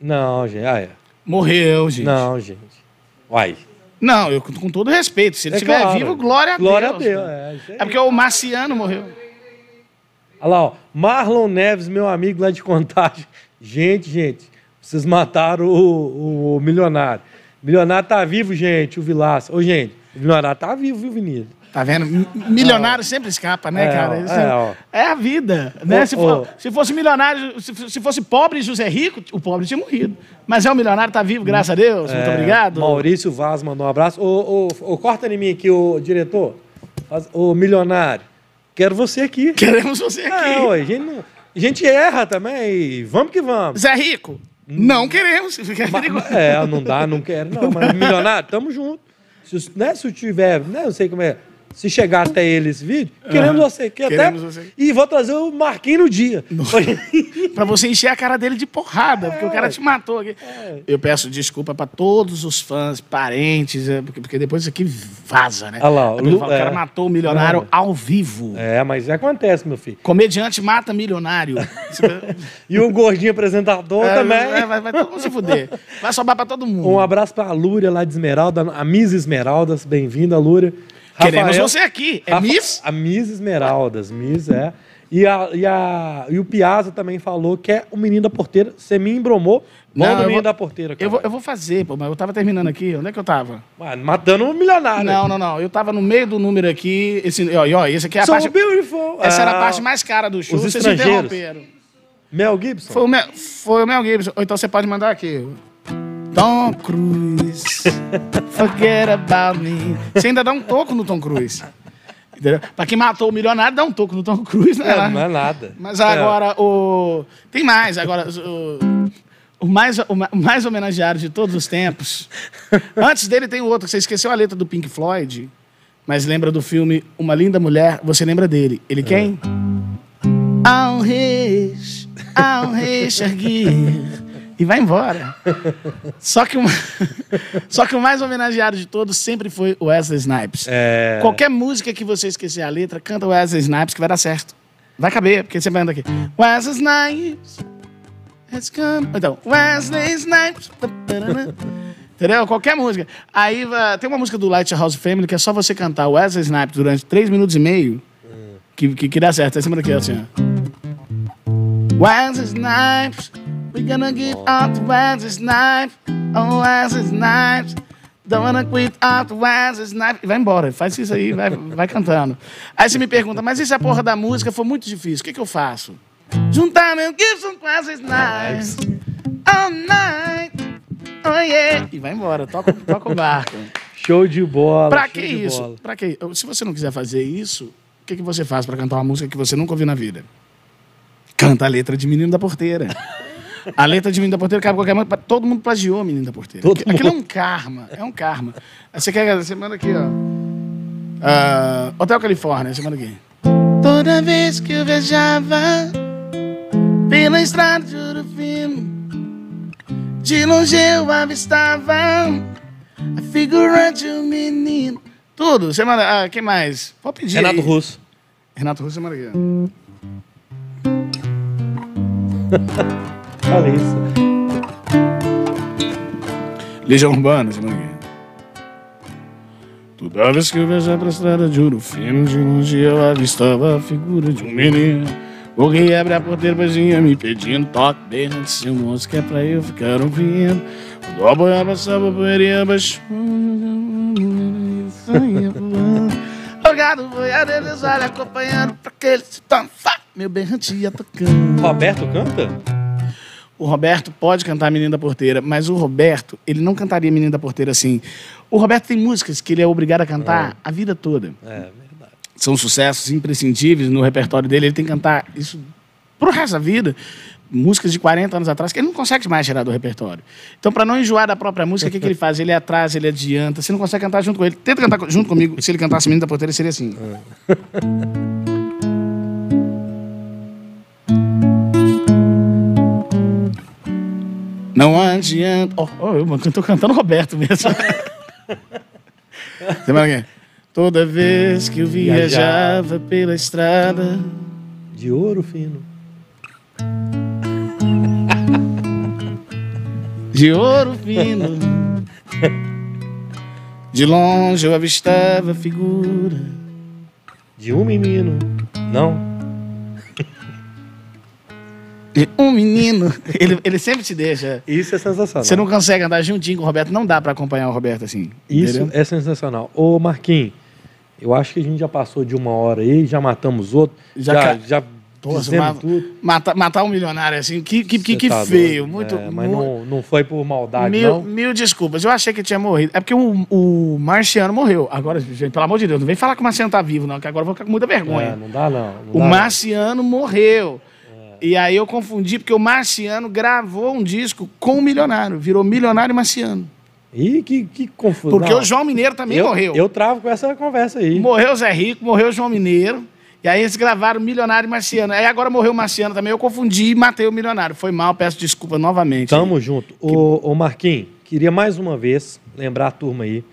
Não, gente. Ah, é. Morreu, gente. Não, gente. Uai. Não, eu, com todo respeito. Se ele É estiver claro. vivo, glória a Glória Deus. a Deus. cara. É, isso aí. É porque o Marciano morreu. Olha lá, ó. Marlon Neves, meu amigo lá de contagem. Gente, gente, vocês mataram o, o milionário. O milionário tá vivo, gente, o Vilaça. Ô, gente, o milionário tá vivo, viu, Vinícius? Tá vendo? Milionário sempre escapa, né, É, cara? Isso é, é a vida. Né? Ô, se, for- ô. se fosse milionário, se, se fosse pobre e José Rico, o pobre tinha morrido. Mas é o milionário, tá vivo, graças a Deus. Muito É, obrigado. Maurício Vaz mandou um abraço. Ô, ô, ô, corta em mim aqui, o diretor. Ô, milionário. Quero você aqui. Queremos você aqui. É, ué, a, gente não- a gente erra também. e Vamos que vamos. Zé Rico, não queremos. Fica Ma- perigoso. ma- É, não dá, não quero, não. Mas milionário, tamo junto. Se, né, se eu tiver, né, eu sei como é. Se chegar até ele esse vídeo, queremos você. Que Queremos até, você. E vou trazer o Marquinhos no dia. Pra você encher a cara dele de porrada, porque o cara te matou aqui. Eu peço desculpa pra todos os fãs, parentes, é, porque, porque depois isso aqui vaza, né? Olha lá, Aí depois Lu- fala, o cara é. matou o milionário Não. ao vivo. É, mas acontece, meu filho. Comediante mata milionário. E o gordinho apresentador É, também. Vai, vai, vai todo mundo se fuder. Vai sobrar pra todo mundo. Um abraço pra Lúria lá de Esmeralda, a Miss Esmeraldas. Bem-vinda, Lúria. Queremos você aqui. É Rafa- Miss? A Miss Esmeraldas, Miss, é. E, a, e, a, e o Piazza também falou que é o menino da porteira. Você me embromou. Não, Manda o menino vou- da porteira. Eu vou, eu vou fazer, pô, mas eu tava terminando aqui. Onde é que eu tava? Mano, matando um milionário. Não, não, não. Eu tava no meio do número aqui. Esse, ó, ó, esse aqui é a So parte. beautiful. Essa era a Ah, parte mais cara do show. os Vocês interromperam. Mel Gibson. Foi o, Mel, foi o Mel Gibson. Ou então você pode mandar aqui. Tom Cruise, forget about me. Você ainda dá um toco no Tom Cruise. Entendeu? Pra quem matou o milionário, dá um toco no Tom Cruise, né? É, não é nada. Mas agora o. Tem mais, agora. O, o mais, o ma- o mais homenageado de todos os tempos. Antes dele tem o outro, que você esqueceu a letra do Pink Floyd. mas lembra do filme Uma Linda Mulher, você lembra dele. Ele quem? Ao reis, ao rei Xerguir. E vai embora. Só que, o, só que o mais homenageado de todos sempre foi o Wesley Snipes. É. Qualquer música que você esquecer a letra, canta o Wesley Snipes que vai dar certo. Vai caber, porque você vai andar aqui. Wesley Snipes. Has come. Então, Wesley Snipes. Entendeu? Qualquer música. Aí vai- tem uma música do Lighthouse Family que é só você cantar Wesley Snipes durante 3 minutos e meio que, que, que dá certo. É cima daqui, assim, ó. Wesley Snipes, we gonna get out Wesley Snipes, oh Wesley Snipes, don't wanna quit out Wesley Snipes. E vai embora, faz isso aí, vai, vai cantando. Aí você me pergunta, mas e se a porra da música for muito difícil, o que, que eu faço? Juntar meu Gibson com Wesley Snipes, all night, oh yeah. E vai embora, toca, toca o barco. Show de bola. Pra que isso? bola. Pra que? Se você não quiser fazer isso, o que, que você faz pra cantar uma música que você nunca ouviu na vida? Canta a letra de Menino da Porteira. A letra de Menino da Porteira cabe qualquer mão. Todo mundo plagiou Menino da Porteira. Todo Aquilo Aquilo é um karma. É um karma. Você quer. Você manda aqui, ó. Ah, Hotel Califórnia, você manda aqui. Toda vez que eu viajava pela estrada de Ouro Fino, de longe eu avistava a figura de um menino. Tudo. Você manda. Ah, quem mais? Pode pedir. Renato aí. Russo. Renato Russo, você manda aqui. ó. Olha isso. Legião Urbana, aqui. Toda vez que eu viajar pra estrada de ouro fino, de longe eu avistava a figura de um menino. O rei abre a porteira baixinha me pedindo toque bem antes de moço que é pra eu ficar ouvindo. Quando a boiada passava, a poeirinha baixou. voando. Jogado boiadeiro, eles olham acompanhando pra aquele se dançar. Meu berrante ia tocando. Roberto canta? O Roberto pode cantar Menino da Porteira, mas o Roberto, ele não cantaria Menino da Porteira assim. O Roberto tem músicas que ele é obrigado a cantar a vida toda. É, verdade. São sucessos imprescindíveis no repertório dele, ele tem que cantar isso pro resto da vida. Músicas de 40 anos atrás que ele não consegue mais tirar do repertório. Então, para não enjoar da própria música, o que, que ele faz? Ele atrasa, ele adianta. Você não consegue cantar junto com ele. Tenta cantar junto comigo. Se ele cantasse Menino da Porteira, seria assim. Não adianta. Oh, oh, eu tô cantando Roberto mesmo. Você aqui. Toda vez que eu viajava pela estrada. De ouro fino. de ouro fino. De longe eu avistava a figura. De um menino. Não. Um menino. Ele, ele sempre te deixa. Isso é sensacional. Você não consegue andar juntinho com o Roberto, não dá pra acompanhar o Roberto assim. Isso entendeu? é sensacional. Ô, Marquinhos, eu acho que a gente já passou de uma hora aí, já matamos outro. Já Já, já, dizemos mata- tudo. Matar, matar um milionário assim, que, que, que, que tá feio. doido. Muito. É, mas não, não foi por maldade, Mil, não. mil desculpas, eu achei que tinha morrido. É porque o, o Marciano morreu. Agora, gente, pelo amor de Deus, não vem falar que o Marciano tá vivo, não, que agora eu vou ficar com muita vergonha. É, não dá, não. não O dá, não. Marciano morreu. E aí eu confundi, porque o Marciano gravou um disco com o Milionário. Virou Milionário Marciano. Ih, que, que confusão. Porque o João Mineiro também eu, morreu. Eu travo com essa conversa aí. Morreu o Zé Rico, morreu o João Mineiro. E aí eles gravaram Milionário e Marciano. Aí agora morreu o Marciano também. Eu confundi e matei o Milionário. Foi mal, peço desculpa novamente. Tamo junto. Ô, ô Marquinhos, queria mais uma vez lembrar a turma aí.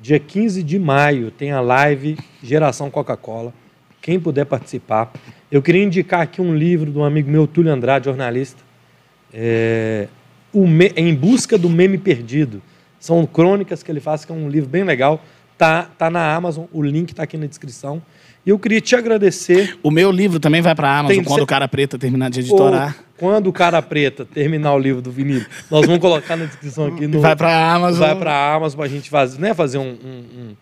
Dia 15 de maio tem a live Geração Coca-Cola. Quem puder participar. Eu queria indicar aqui um livro de um amigo meu, Túlio Andrade, jornalista. É, Me- Em Busca do Meme Perdido. São crônicas que ele faz, que é um livro bem legal. Tá, tá na Amazon, o link tá aqui na descrição. E eu queria te agradecer. O meu livro também vai pra Amazon Tem- quando cê- o Cara Preta terminar de editorar. Ou, quando o Cara Preta terminar o livro do Vinícius, nós vamos colocar na descrição aqui. No, Vai pra Amazon. vai pra Amazon pra gente fazer, né, fazer um, um- um-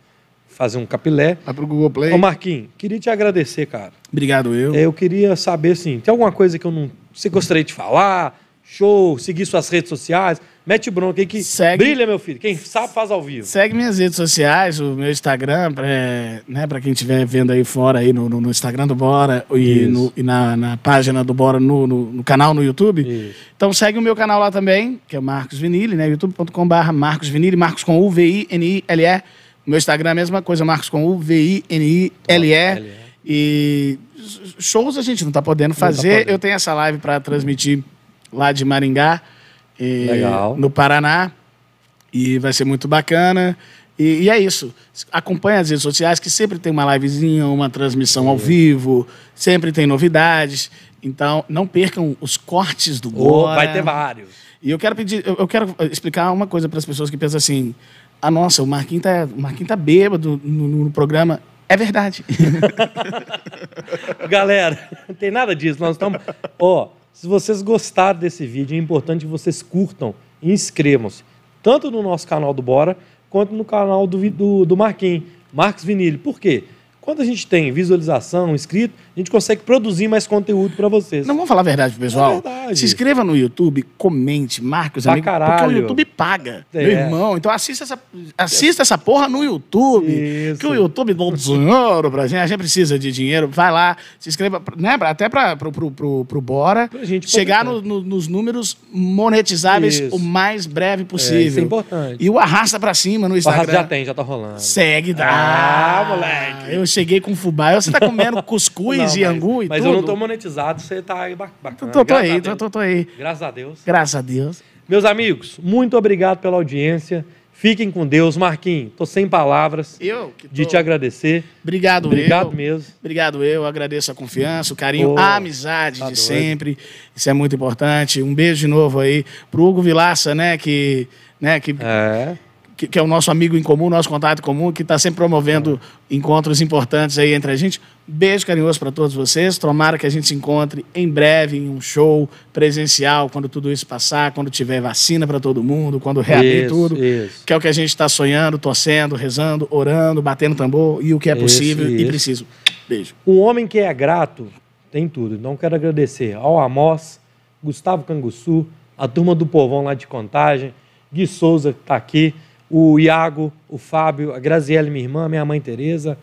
fazer um capilé. Vai pro Google Play. Ô Marquinhos, queria te agradecer, cara. Obrigado, eu. É, Eu queria saber, assim, tem alguma coisa que eu não... Você gostaria de falar? Show, seguir suas redes sociais? Mete bronca aí que Segue- brilha, meu filho. Quem sabe faz ao vivo. Segue minhas redes sociais, o meu Instagram, pra, né, pra quem estiver vendo aí fora, aí no, no- no Instagram do Bora e, no- e na, na página do Bora no, no- canal no YouTube. Isso. Então segue o meu canal lá também, que é Marcos Vinili, né? youtube.com.br Marcos Vinili, Marcos com U-V-I-N-I-L-E. Meu Instagram é a mesma coisa, Marcos com U, V-I-N-I-L-E. E shows a gente não tá podendo tá fazer. podendo. Eu tenho essa live para transmitir lá de Maringá, no Paraná. E vai ser muito bacana. E, e é isso. Acompanhe as redes sociais, que sempre tem uma livezinha, uma transmissão ao vivo, sempre tem novidades. Então, não percam os cortes do Ô, Bora. vai ter vários. E eu quero pedir, eu, eu quero explicar uma coisa para as pessoas que pensam assim: ah, nossa, o Marquinhos tá, o Marquinhos tá bêbado no, no- no programa. É verdade. Galera, não tem nada disso. Nós estamos. Ó, se vocês gostaram desse vídeo, é importante que vocês curtam e inscrevam-se. Tanto no nosso canal do Bora, quanto no canal do, do, do Marquinhos, Marcos Vinilho. Por quê? Quando a gente tem visualização, inscrito, a gente consegue produzir mais conteúdo para vocês. Não vamos falar a verdade pro pessoal? É verdade. Se inscreva no YouTube, comente, marque os Pra amigos, porque caralho. o YouTube paga. É. Meu irmão, então assista essa, assista essa porra no YouTube. Isso. Que o YouTube dá dinheiro pra gente, a gente precisa de dinheiro. Vai lá, se inscreva, né, até pra, pro, pro, pro, pro Bora chegar no- no- nos números monetizáveis Isso. o mais breve É, possível. isso é importante. E o arrasta pra cima no O Instagram. Arraso já tem, já tá rolando. Segue, dá. Ah, moleque. Eu cheguei com fubá. Você tá comendo cuscuz Não, mas- e Mas tudo. eu não tô monetizado, você tá aí ba- bacana. Tô, tô a aí, tô, tô, tô aí. Graças a Deus. Graças a Deus. Meus amigos, muito obrigado pela audiência. Fiquem com Deus. Marquinhos, tô sem palavras Eu que de tô- te agradecer. Obrigado, Obrigado eu. mesmo. Obrigado eu, agradeço a confiança, o carinho, Pô, a amizade tá de doido. sempre. Isso é muito importante. Um beijo de novo aí pro Hugo Vilaça, né, que, né, que, É. que, que é o nosso amigo em comum, nosso contato comum, que está sempre promovendo encontros importantes aí entre a gente. Beijo carinhoso para todos vocês. Tomara que a gente se encontre em breve em um show presencial, quando tudo isso passar, quando tiver vacina para todo mundo, quando reabrir Isso, tudo. isso. Que é o que a gente está sonhando, torcendo, rezando, orando, batendo tambor e o que é Isso, possível e isso. preciso. Beijo. Um homem que é grato tem tudo. Então quero agradecer ao Amós, Gustavo Canguçu, a turma do Povão lá de Contagem, Gui Souza que está aqui, o Iago, o Fábio, a Graziele, minha irmã, minha mãe Tereza,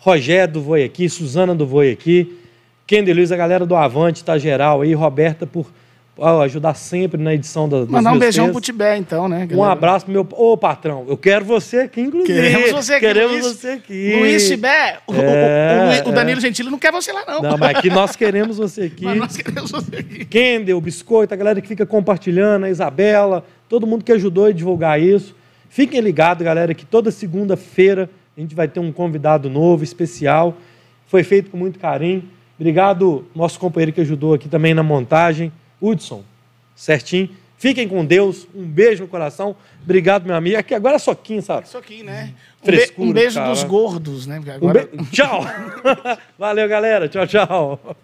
Rogério do Voi aqui, Suzana do Voi aqui, Kender Luiz, a galera do Avante, tá geral aí, Roberta por ó, ajudar sempre na edição da, Mandar um beijão textos. pro Tibé, então, né? Um galera? abraço pro meu. Ô, patrão, eu quero você aqui, inclusive. Queremos você aqui, Queremos Luiz. você aqui. Luiz Tibé, o, o- É, o- o Danilo Gentili não quer você lá, não. Não, mas aqui nós queremos você aqui. Mas nós queremos você aqui. Kendall, Biscoito, a galera que fica compartilhando, a Isabela, todo mundo que ajudou a divulgar isso. Fiquem ligados, galera, que toda segunda-feira a gente vai ter um convidado novo, especial. Foi feito com muito carinho. Obrigado, nosso companheiro que ajudou aqui também na montagem, Hudson. Certinho. Fiquem com Deus. Um beijo no coração. Obrigado, meu amigo. Aqui agora é soquinho, sabe? Isso aqui, né? Um, be- um beijo cara. dos gordos, né? Um Agora... be- Tchau. Valeu, galera. Tchau, tchau.